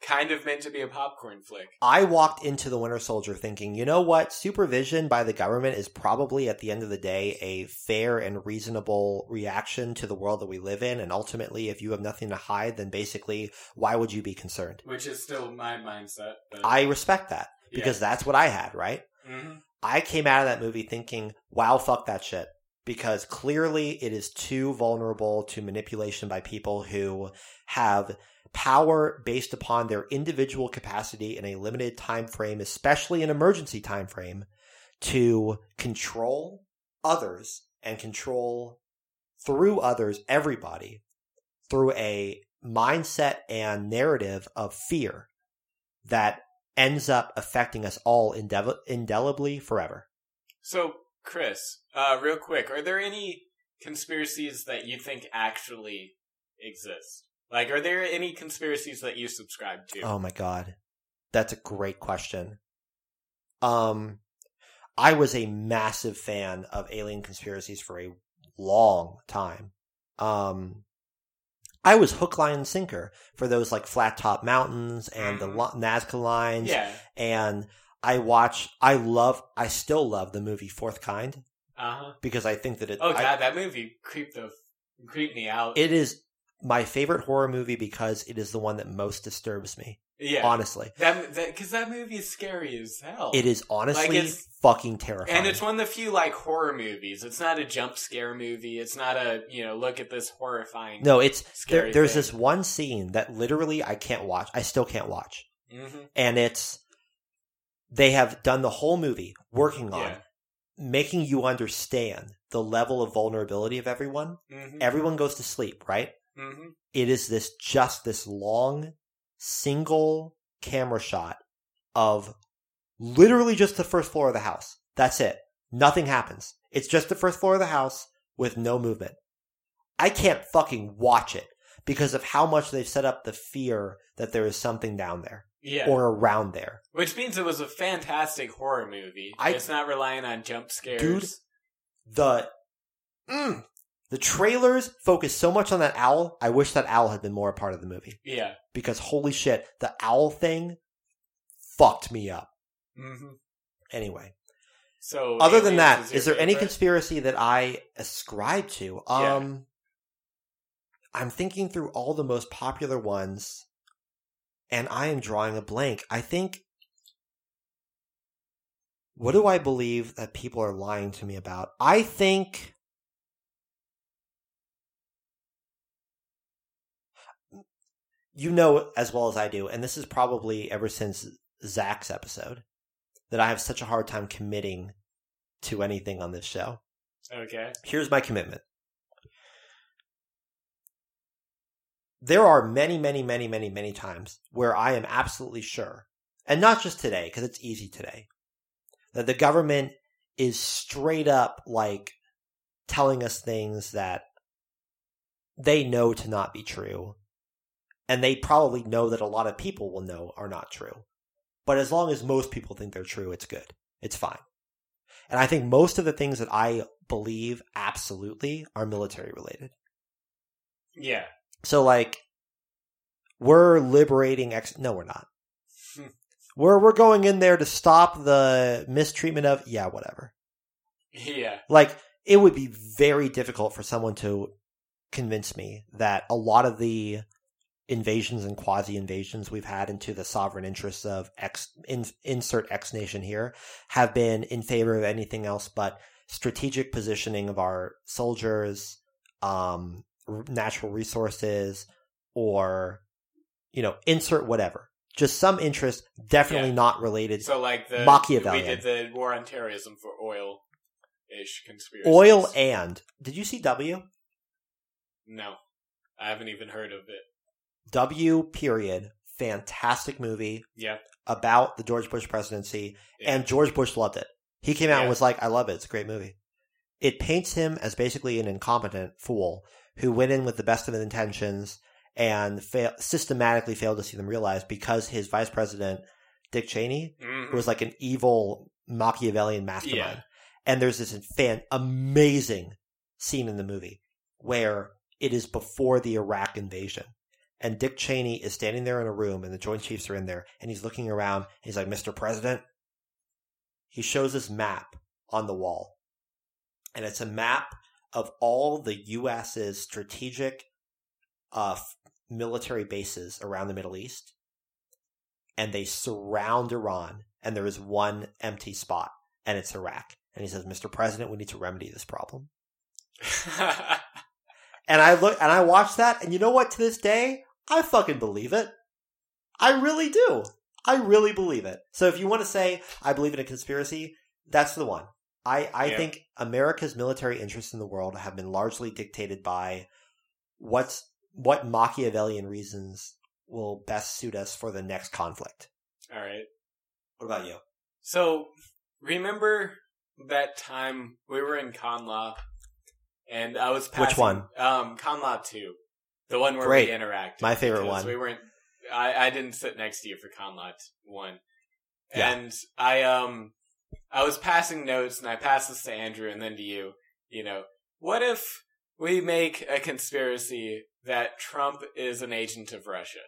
kind of meant to be a popcorn flick. I walked into the Winter Soldier thinking, you know what? Supervision by the government is probably at the end of the day a fair and reasonable reaction to the world that we live in. And ultimately, if you have nothing to hide, then basically, why would you be concerned? Which is still my mindset. But I respect that because that's what I had, right? hmm I came out of that movie thinking, wow, fuck that shit. Because clearly it is too vulnerable to manipulation by people who have power based upon their individual capacity in a limited time frame, especially an emergency time frame, to control others and control through others everybody through a mindset and narrative of fear that ends up affecting us all indel- indelibly forever. So, Chris, uh, real quick, are there any conspiracies that you think actually exist? Like, are there any conspiracies that you subscribe to? Oh my god. That's a great question. Um I was a massive fan of alien conspiracies for a long time. Um I was hook line and sinker for those like flat top mountains and the Mhm. lo- Nazca lines yeah. and I watch I love I still love the movie Fourth Kind Uh huh. because I think that it Oh I- god, that movie creeped the creeped me out. it is my favorite horror movie because it is the one that most disturbs me. yeah. Honestly. That because that, movie is scary as hell. It is honestly it's- fucking terrifying. and it's one of the few like horror movies. It's not a jump scare movie. It's not a you know look at this horrifying. No, it's Scary there, there's thing. this one scene that literally I can't watch. I still can't watch. hmm And it's they have done the whole movie working on Yeah. making you understand the level of vulnerability of everyone. hmm Everyone goes to sleep, right? Hmm It is this just this long single camera shot of literally just the first floor of the house. That's it. Nothing happens. It's just the first floor of the house with no movement. I can't fucking watch it because of how much they've set up the fear that there is something down there Yeah. or around there. Which means it was a fantastic horror movie. I- it's not relying on jump scares. Dude. The mm, the trailers focus so much on that owl. I wish that owl had been more a part of the movie Yeah. because holy shit, the owl thing fucked me up. hmm Anyway, So other than that, is, is, there any conspiracy that I ascribe to? Yeah. Um, I'm thinking through all the most popular ones, and I am drawing a blank. I think. What do I believe that people are lying to me about? I think. You know as well as I do, and this is probably ever since Zach's episode, that I have such a hard time committing to anything on this show. Okay. Here's my commitment. There are many, many, many, many, many times where I am absolutely sure, and not just today, because it's easy today, that the government is straight up like telling us things that they know to not be true. And they probably know that a lot of people will know are not true. But as long as most people think they're true, it's good. It's fine. And I think most of the things that I believe absolutely are military related. Yeah. So like we're liberating ex no we're not. Hmm. we're we're going in there to stop the mistreatment of yeah, whatever. Yeah. Like it would be very difficult for someone to convince me that a lot of the invasions and quasi invasions we've had into the sovereign interests of X in, insert X nation here have been in favor of anything else but strategic positioning of our soldiers, um, r- natural resources, or you know, insert whatever. Just some interest, definitely Yeah. not related. So like the Machiavellian. we did the war on terrorism for oil ish conspiracy. Oil and did you see W? no. I haven't even heard of it. W period. Fantastic movie Yeah. about the George Bush presidency, Yeah. and George Bush loved it. He came out and was like, "I love it. It's a great movie." It paints him as basically an incompetent fool who went in with the best of intentions and fail- systematically failed to see them realized because his vice president Dick Cheney Mhm. was like an evil Machiavellian mastermind. Yeah. And there's this fan amazing scene in the movie where it is before the Iraq invasion. And Dick Cheney is standing there in a room and the Joint Chiefs are in there and he's looking around. He's like, Mr. President. He shows this map on the wall. And it's a map of all the US's strategic uh, military bases around the Middle East. And they surround Iran. And there is one empty spot. And it's Iraq. And he says, Mr. President, we need to remedy this problem. And I look and I watch that, and you know what? To this day, I fucking believe it. I really do. I really believe it. So if you want to say I believe in a conspiracy, that's the one. I, I Yeah. think America's military interests in the world have been largely dictated by what's what Machiavellian reasons will best suit us for the next conflict. All right. What about you? So, remember that time we were in con law, and I was passing, Which one? Um, con law two, the one where Great. we interacted. My favorite one. We weren't. I I didn't sit next to you for con law t- one, Yeah. and I um I was passing notes, and I passed this to Andrew, and then to you. You know, what if we make a conspiracy that Trump is an agent of Russia?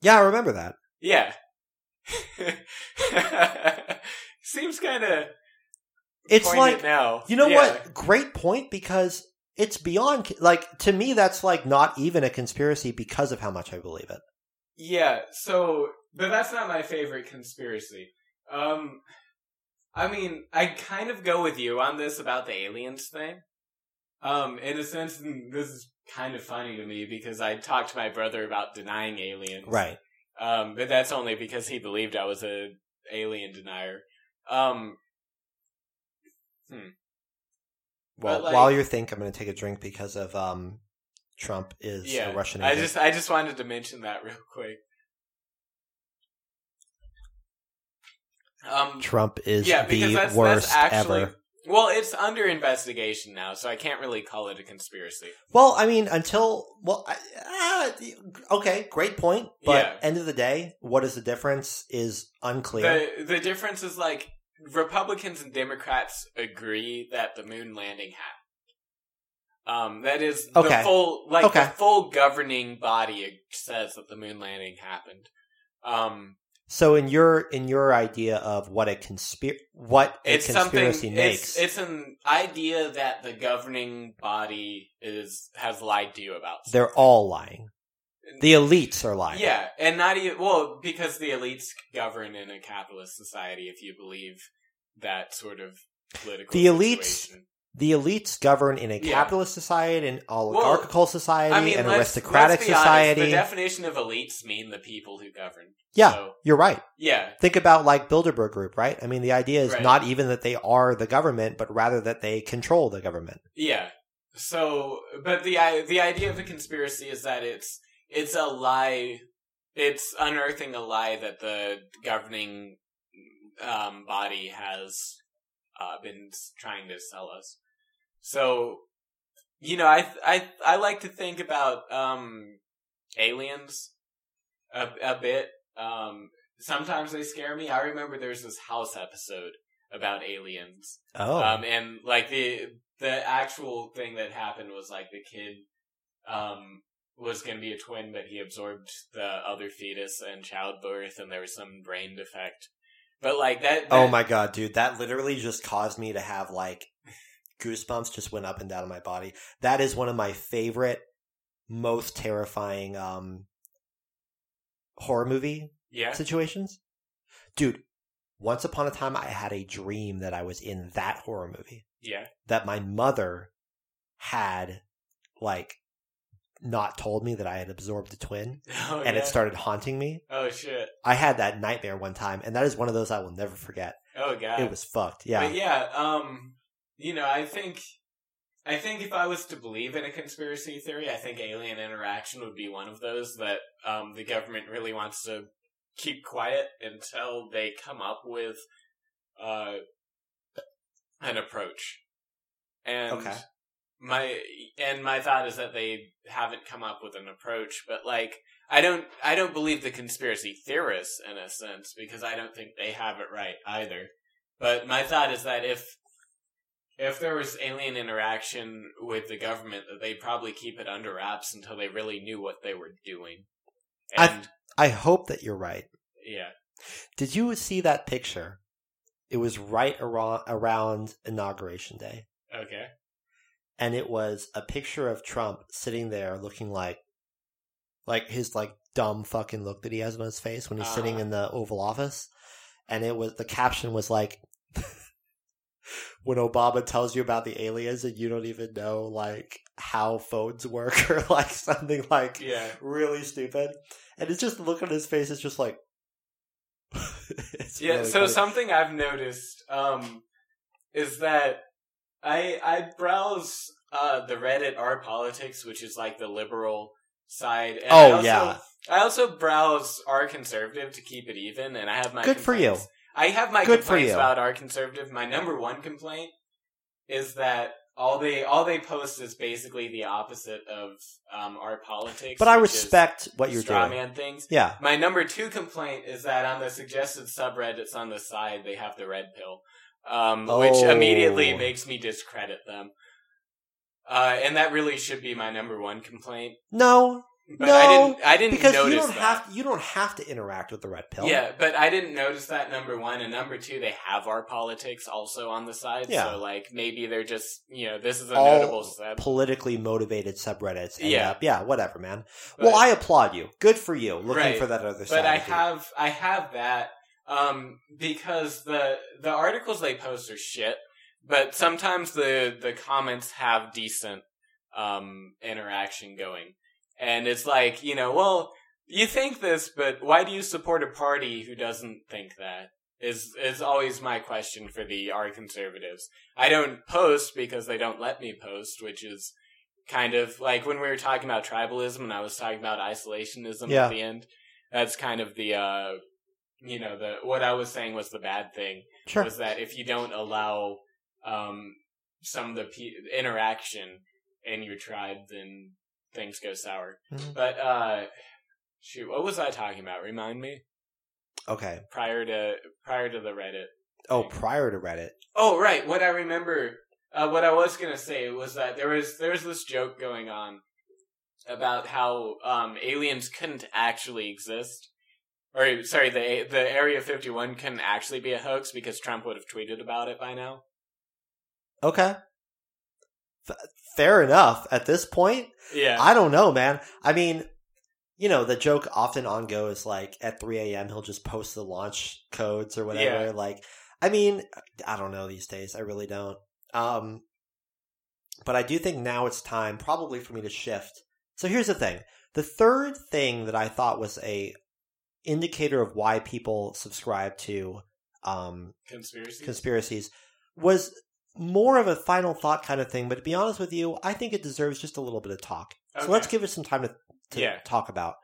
Yeah, I remember that. Yeah. Seems kind of It's like now. You know Yeah. what? Great point because it's beyond like to me that's like not even a conspiracy because of how much I believe it. Yeah. So, but that's not my favorite conspiracy. Um, I mean, I kind of go with you on this about the aliens thing. Um, in a sense, this is kind of funny to me because I talked to my brother about denying aliens. Right. Um, but that's only because he believed I was a alien denier. Um, Well, like- while you think I'm going to take a drink because of um Trump is yeah. a Russian Agent. I just, I just wanted to mention that real quick. Um, Trump is yeah, because the that's, worst that's actually ever. well, it's under investigation now, so I can't really call it a conspiracy. Well, I mean, until well, I, uh, okay, great point. But Yeah. end of the day, what is the difference is unclear. The the difference is like Republicans and Democrats agree that the moon landing happened. Um, that is Okay. the full like Okay. the full governing body says that the moon landing happened. Um, so, in your in your idea of what a conspir what a it's something. conspiracy makes, It's, it's an idea that the governing body is has lied to you about. they're all lying. The elites are lying. Yeah, and not even well because the elites govern in a capitalist society. If you believe that sort of political, The elites- situation. The elites govern in a Yeah. capitalist society, an oligarchical society, I mean, an let's- aristocratic let's be honest, society. the definition of elites mean the people who govern. yeah, So, you're right. yeah, Think about like Bilderberg Group, right? I mean, the idea is Right. not even that they are the government, but rather that they control the government. yeah. So, but the the idea of the conspiracy is that it's it's a lie. It's unearthing a lie that the governing um, body has uh, been trying to sell us. So, you know, I I I like to think about um, aliens a, a bit. Um, sometimes they scare me. I remember there's this House episode about aliens, Oh, um, and like the the actual thing that happened was like the kid um was going to be a twin, but he absorbed the other fetus in childbirth, and there was some brain defect. But like that. oh my god, dude, that literally just caused me to have like goosebumps just went up and down my body. That is one of my favorite, most terrifying um horror movie Yeah. situations. Dude, once upon a time I had a dream that I was in that horror movie. Yeah. that my mother had like not told me that I had absorbed a twin Oh, and yeah. it started haunting me. Oh shit. I had that nightmare one time and that is one of those I will never forget. Oh god. It was fucked. Yeah. But yeah, um, you know, I think I think if I was to believe in a conspiracy theory, I think alien interaction would be one of those that um, the government really wants to keep quiet until they come up with uh, an approach. And Okay. My and my thought is that they haven't come up with an approach, but like I don't I don't believe the conspiracy theorists in a sense because I don't think they have it right either. But my thought is that if if there was alien interaction with the government, that they'd probably keep it under wraps until they really knew what they were doing. I- And I hope that you're right. yeah, Did you see that picture? It was right around, around inauguration day, okay, and it was a picture of Trump sitting there looking like, like his like dumb fucking look that he has on his face when he's sitting Uh-huh. in the Oval Office, and it was the caption was like, when Obama tells you about the aliens and you don't even know like how phones work or like something like yeah. really stupid, and it's just the look on his face is just like. Yeah, really so funny. something I've noticed um, is that I I browse uh, the Reddit R Politics, which is like the liberal side. And I Oh, also, yeah. I also browse R Conservative to keep it even, and I have my Good for you. I have my Good for complaints you. about R Conservative. My number one complaint is that all they all they post is basically the opposite of um, R Politics. But I respect what you're straw doing. man things. Yeah. My number two complaint is that on the suggested subreddits on the side, they have the red pill, um, which Oh. immediately makes me discredit them. Uh, and that really should be my number one complaint. No, But No, I didn't. I didn't because notice you don't that. have you don't have to interact with the red pill. Yeah, but I didn't notice that number one and number two. They have R Politics also on the side, Yeah. so like maybe they're just you know this is a All notable sub. politically motivated subreddits. Yeah. up- yeah, whatever, man. But- well, I applaud you. Good for you. Looking Right. for that other but side. I have I have that um, because the the articles they post are shit, but sometimes the the comments have decent um, interaction going, and it's like you know, well, you think this, but why do you support a party who doesn't think that? Is is always my question for the R conservatives. I don't post because they don't let me post, which is kind of like when we were talking about tribalism and I was talking about isolationism Yeah. at the end. That's kind of the uh you know the what I was saying was the bad thing Sure. was that if you don't allow um some of the pe- interaction in your tribe then things go sour. Mhm. But uh shoot, what was I talking about? Remind me Okay. prior to prior to the Reddit. Oh, thing. prior to Reddit. Oh, right. What I remember, uh, what I was gonna say was that there was there was this joke going on about how um, aliens couldn't actually exist, or sorry, the the Area Fifty One couldn't actually be a hoax because Trump would have tweeted about it by now. Okay. F- fair enough. At this point, Yeah, I don't know, man. I mean, you know, the joke often on go is like at 3 a.m. he'll just post the launch codes or whatever. Yeah. Like, I mean, I don't know these days. I really don't. Um, but I do think now it's time probably for me to shift. So here's the thing. The third thing that I thought was a indicator of why people subscribe to um, conspiracy. conspiracies was more of a final thought kind of thing. But to be honest with you, I think it deserves just a little bit of talk. So let's give it some time to, to Yeah. talk about.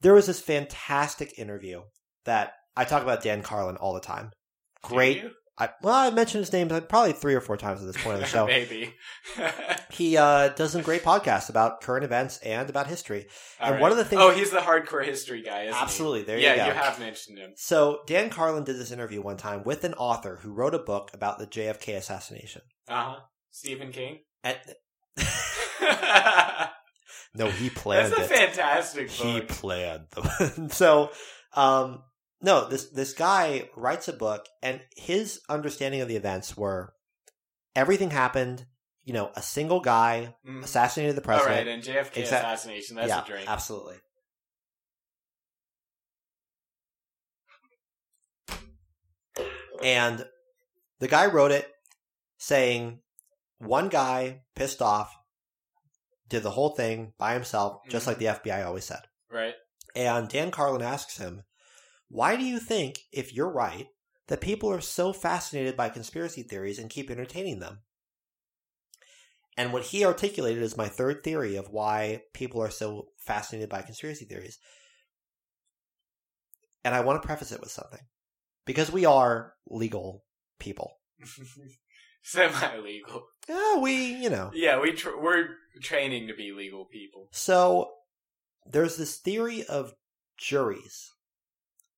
There was this fantastic interview that I talk about Dan Carlin all the time. Great. I, well, I mentioned his name probably three or four times at this point of the show. Maybe. he uh, does some great podcasts about current events and about history. And one of the things- Oh, he's the hardcore history guy. Isn't he? Absolutely, there yeah, you go. Yeah, you have mentioned him. So Dan Carlin did this interview one time with an author who wrote a book about the JFK assassination. Uh huh. Stephen King. And, no, he planned a it. fantastic he book. planned them. so, um, no, this this guy writes a book, and his understanding of the events were everything happened. You know, a single guy Mhm. assassinated the president. right, and JFK Exact- assassination. That's yeah, a drink. absolutely. And the guy wrote it saying one guy pissed off did the whole thing by himself, just Mhm. like the FBI always said. Right. And Dan Carlin asks him, Why do you think, if you're right, that people are so fascinated by conspiracy theories and keep entertaining them? And what he articulated is my third theory of why people are so fascinated by conspiracy theories. And I want to preface it with something. Because we are legal people. Semi legal. Yeah, we, you know. Yeah, we tr- we're training to be legal people. So there's this theory of juries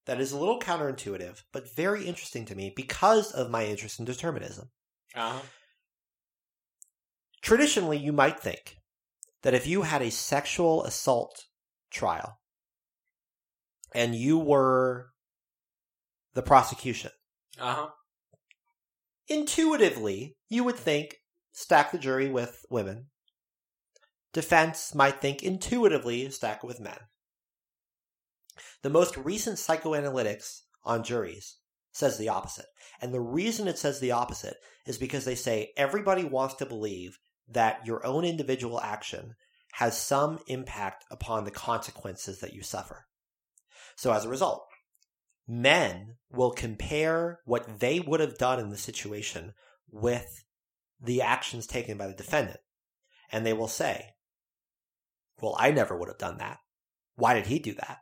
that is a little counterintuitive, but very interesting to me because of my interest in determinism. Uh-huh. Traditionally, you might think that if you had a sexual assault trial and you were the prosecution, Uh-huh. intuitively, you would think stack the jury with women. Defense might think intuitively stack it with men. The most recent psychoanalytics on juries says the opposite. And the reason it says the opposite is because they say everybody wants to believe that your own individual action has some impact upon the consequences that you suffer. So as a result, men will compare what they would have done in the situation with the actions taken by the defendant. And they will say, well, I never would have done that. Why did he do that?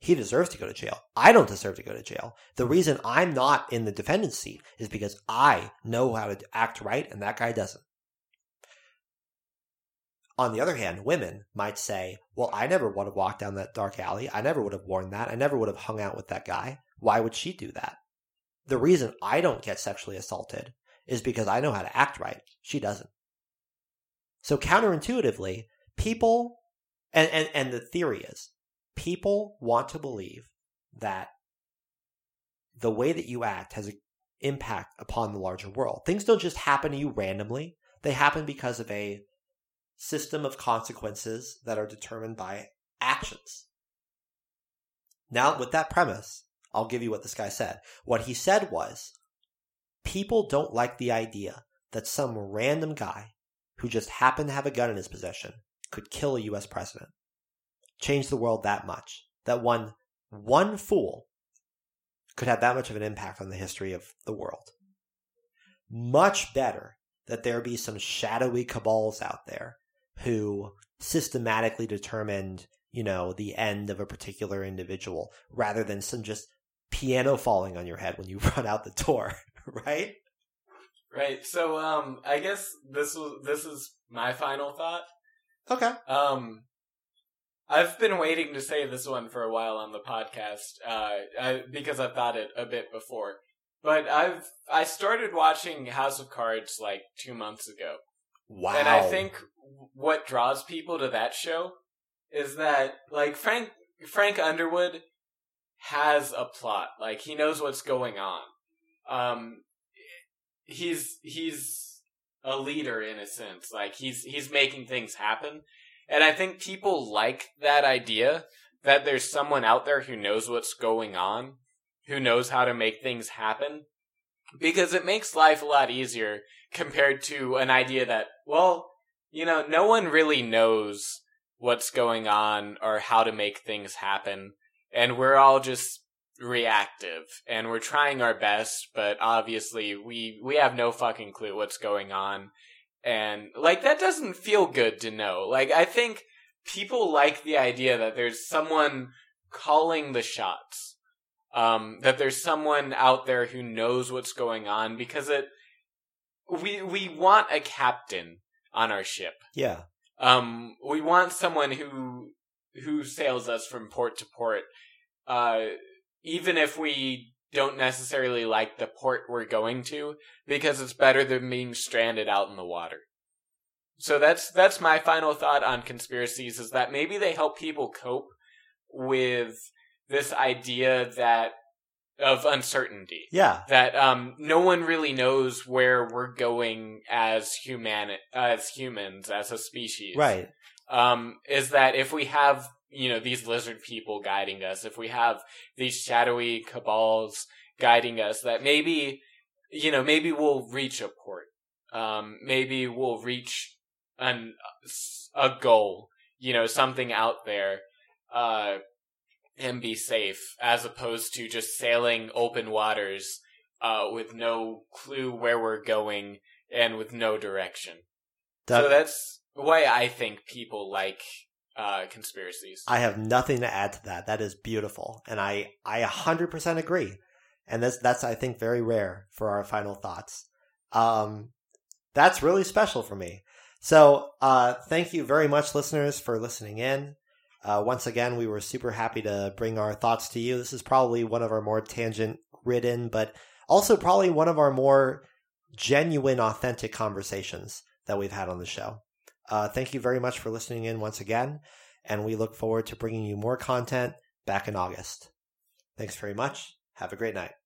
He deserves to go to jail. I don't deserve to go to jail. The reason I'm not in the defendant's seat is because I know how to act right and that guy doesn't. On the other hand, women might say, well, I never would have walked down that dark alley. I never would have worn that. I never would have hung out with that guy. Why would she do that? The reason I don't get sexually assaulted is because I know how to act right. She doesn't. So counterintuitively, people, and, and, and the theory is, people want to believe that the way that you act has an impact upon the larger world. Things don't just happen to you randomly. They happen because of a system of consequences that are determined by actions. Now, with that premise, I'll give you what this guy said. What he said was, people don't like the idea that some random guy who just happened to have a gun in his possession could kill a US president. Change the world that much. That one, one fool could have that much of an impact on the history of the world. Much better that there be some shadowy cabals out there who systematically determined, you know, the end of a particular individual rather than some just piano falling on your head when you run out the door, right? Right. So um I guess this was this is my final thought. Okay. Um I've been waiting to say this one for a while on the podcast, uh, I, because I've thought it a bit before. But I've I started watching House of Cards like two months ago, Wow. and I think what draws people to that show is that like Frank Frank Underwood has a plot, like he knows what's going on. Um, he's he's a leader in a sense, like he's he's making things happen, and I think people like that idea that there's someone out there who knows what's going on, who knows how to make things happen, because it makes life a lot easier compared to an idea that, well, you know, no one really knows what's going on or how to make things happen, and we're all just reactive and we're trying our best, but obviously we we have no fucking clue what's going on. And like that doesn't feel good to know. Like I think people like the idea that there's someone calling the shots. Um, that there's someone out there who knows what's going on because it we we want a captain on our ship. yeah. Um, we want someone who who sails us from port to port, uh, even if we don't necessarily like the port we're going to, because it's better than being stranded out in the water. So that's that's my final thought on conspiracies: is that maybe they help people cope with this idea that of uncertainty Yeah. that um no one really knows where we're going as human as humans as a species Right. um is that if we have you know these lizard people guiding us. If we have these shadowy cabals guiding us that maybe you know maybe we'll reach a port. Um maybe we'll reach an a goal you know something out there uh and be safe as opposed to just sailing open waters uh with no clue where we're going and with no direction. That- so that's why I think people like uh, conspiracies. I have nothing to add to that. That is beautiful, and I I hundred percent agree. And that's that's I think very rare for our final thoughts. Um, that's really special for me. So uh, thank you very much, listeners, for listening in. Uh, once again, we were super happy to bring our thoughts to you. This is probably one of our more tangent ridden, but also probably one of our more genuine, authentic conversations that we've had on the show. Uh, thank you very much for listening in once again, and we look forward to bringing you more content back in August. Thanks very much. Have a great night.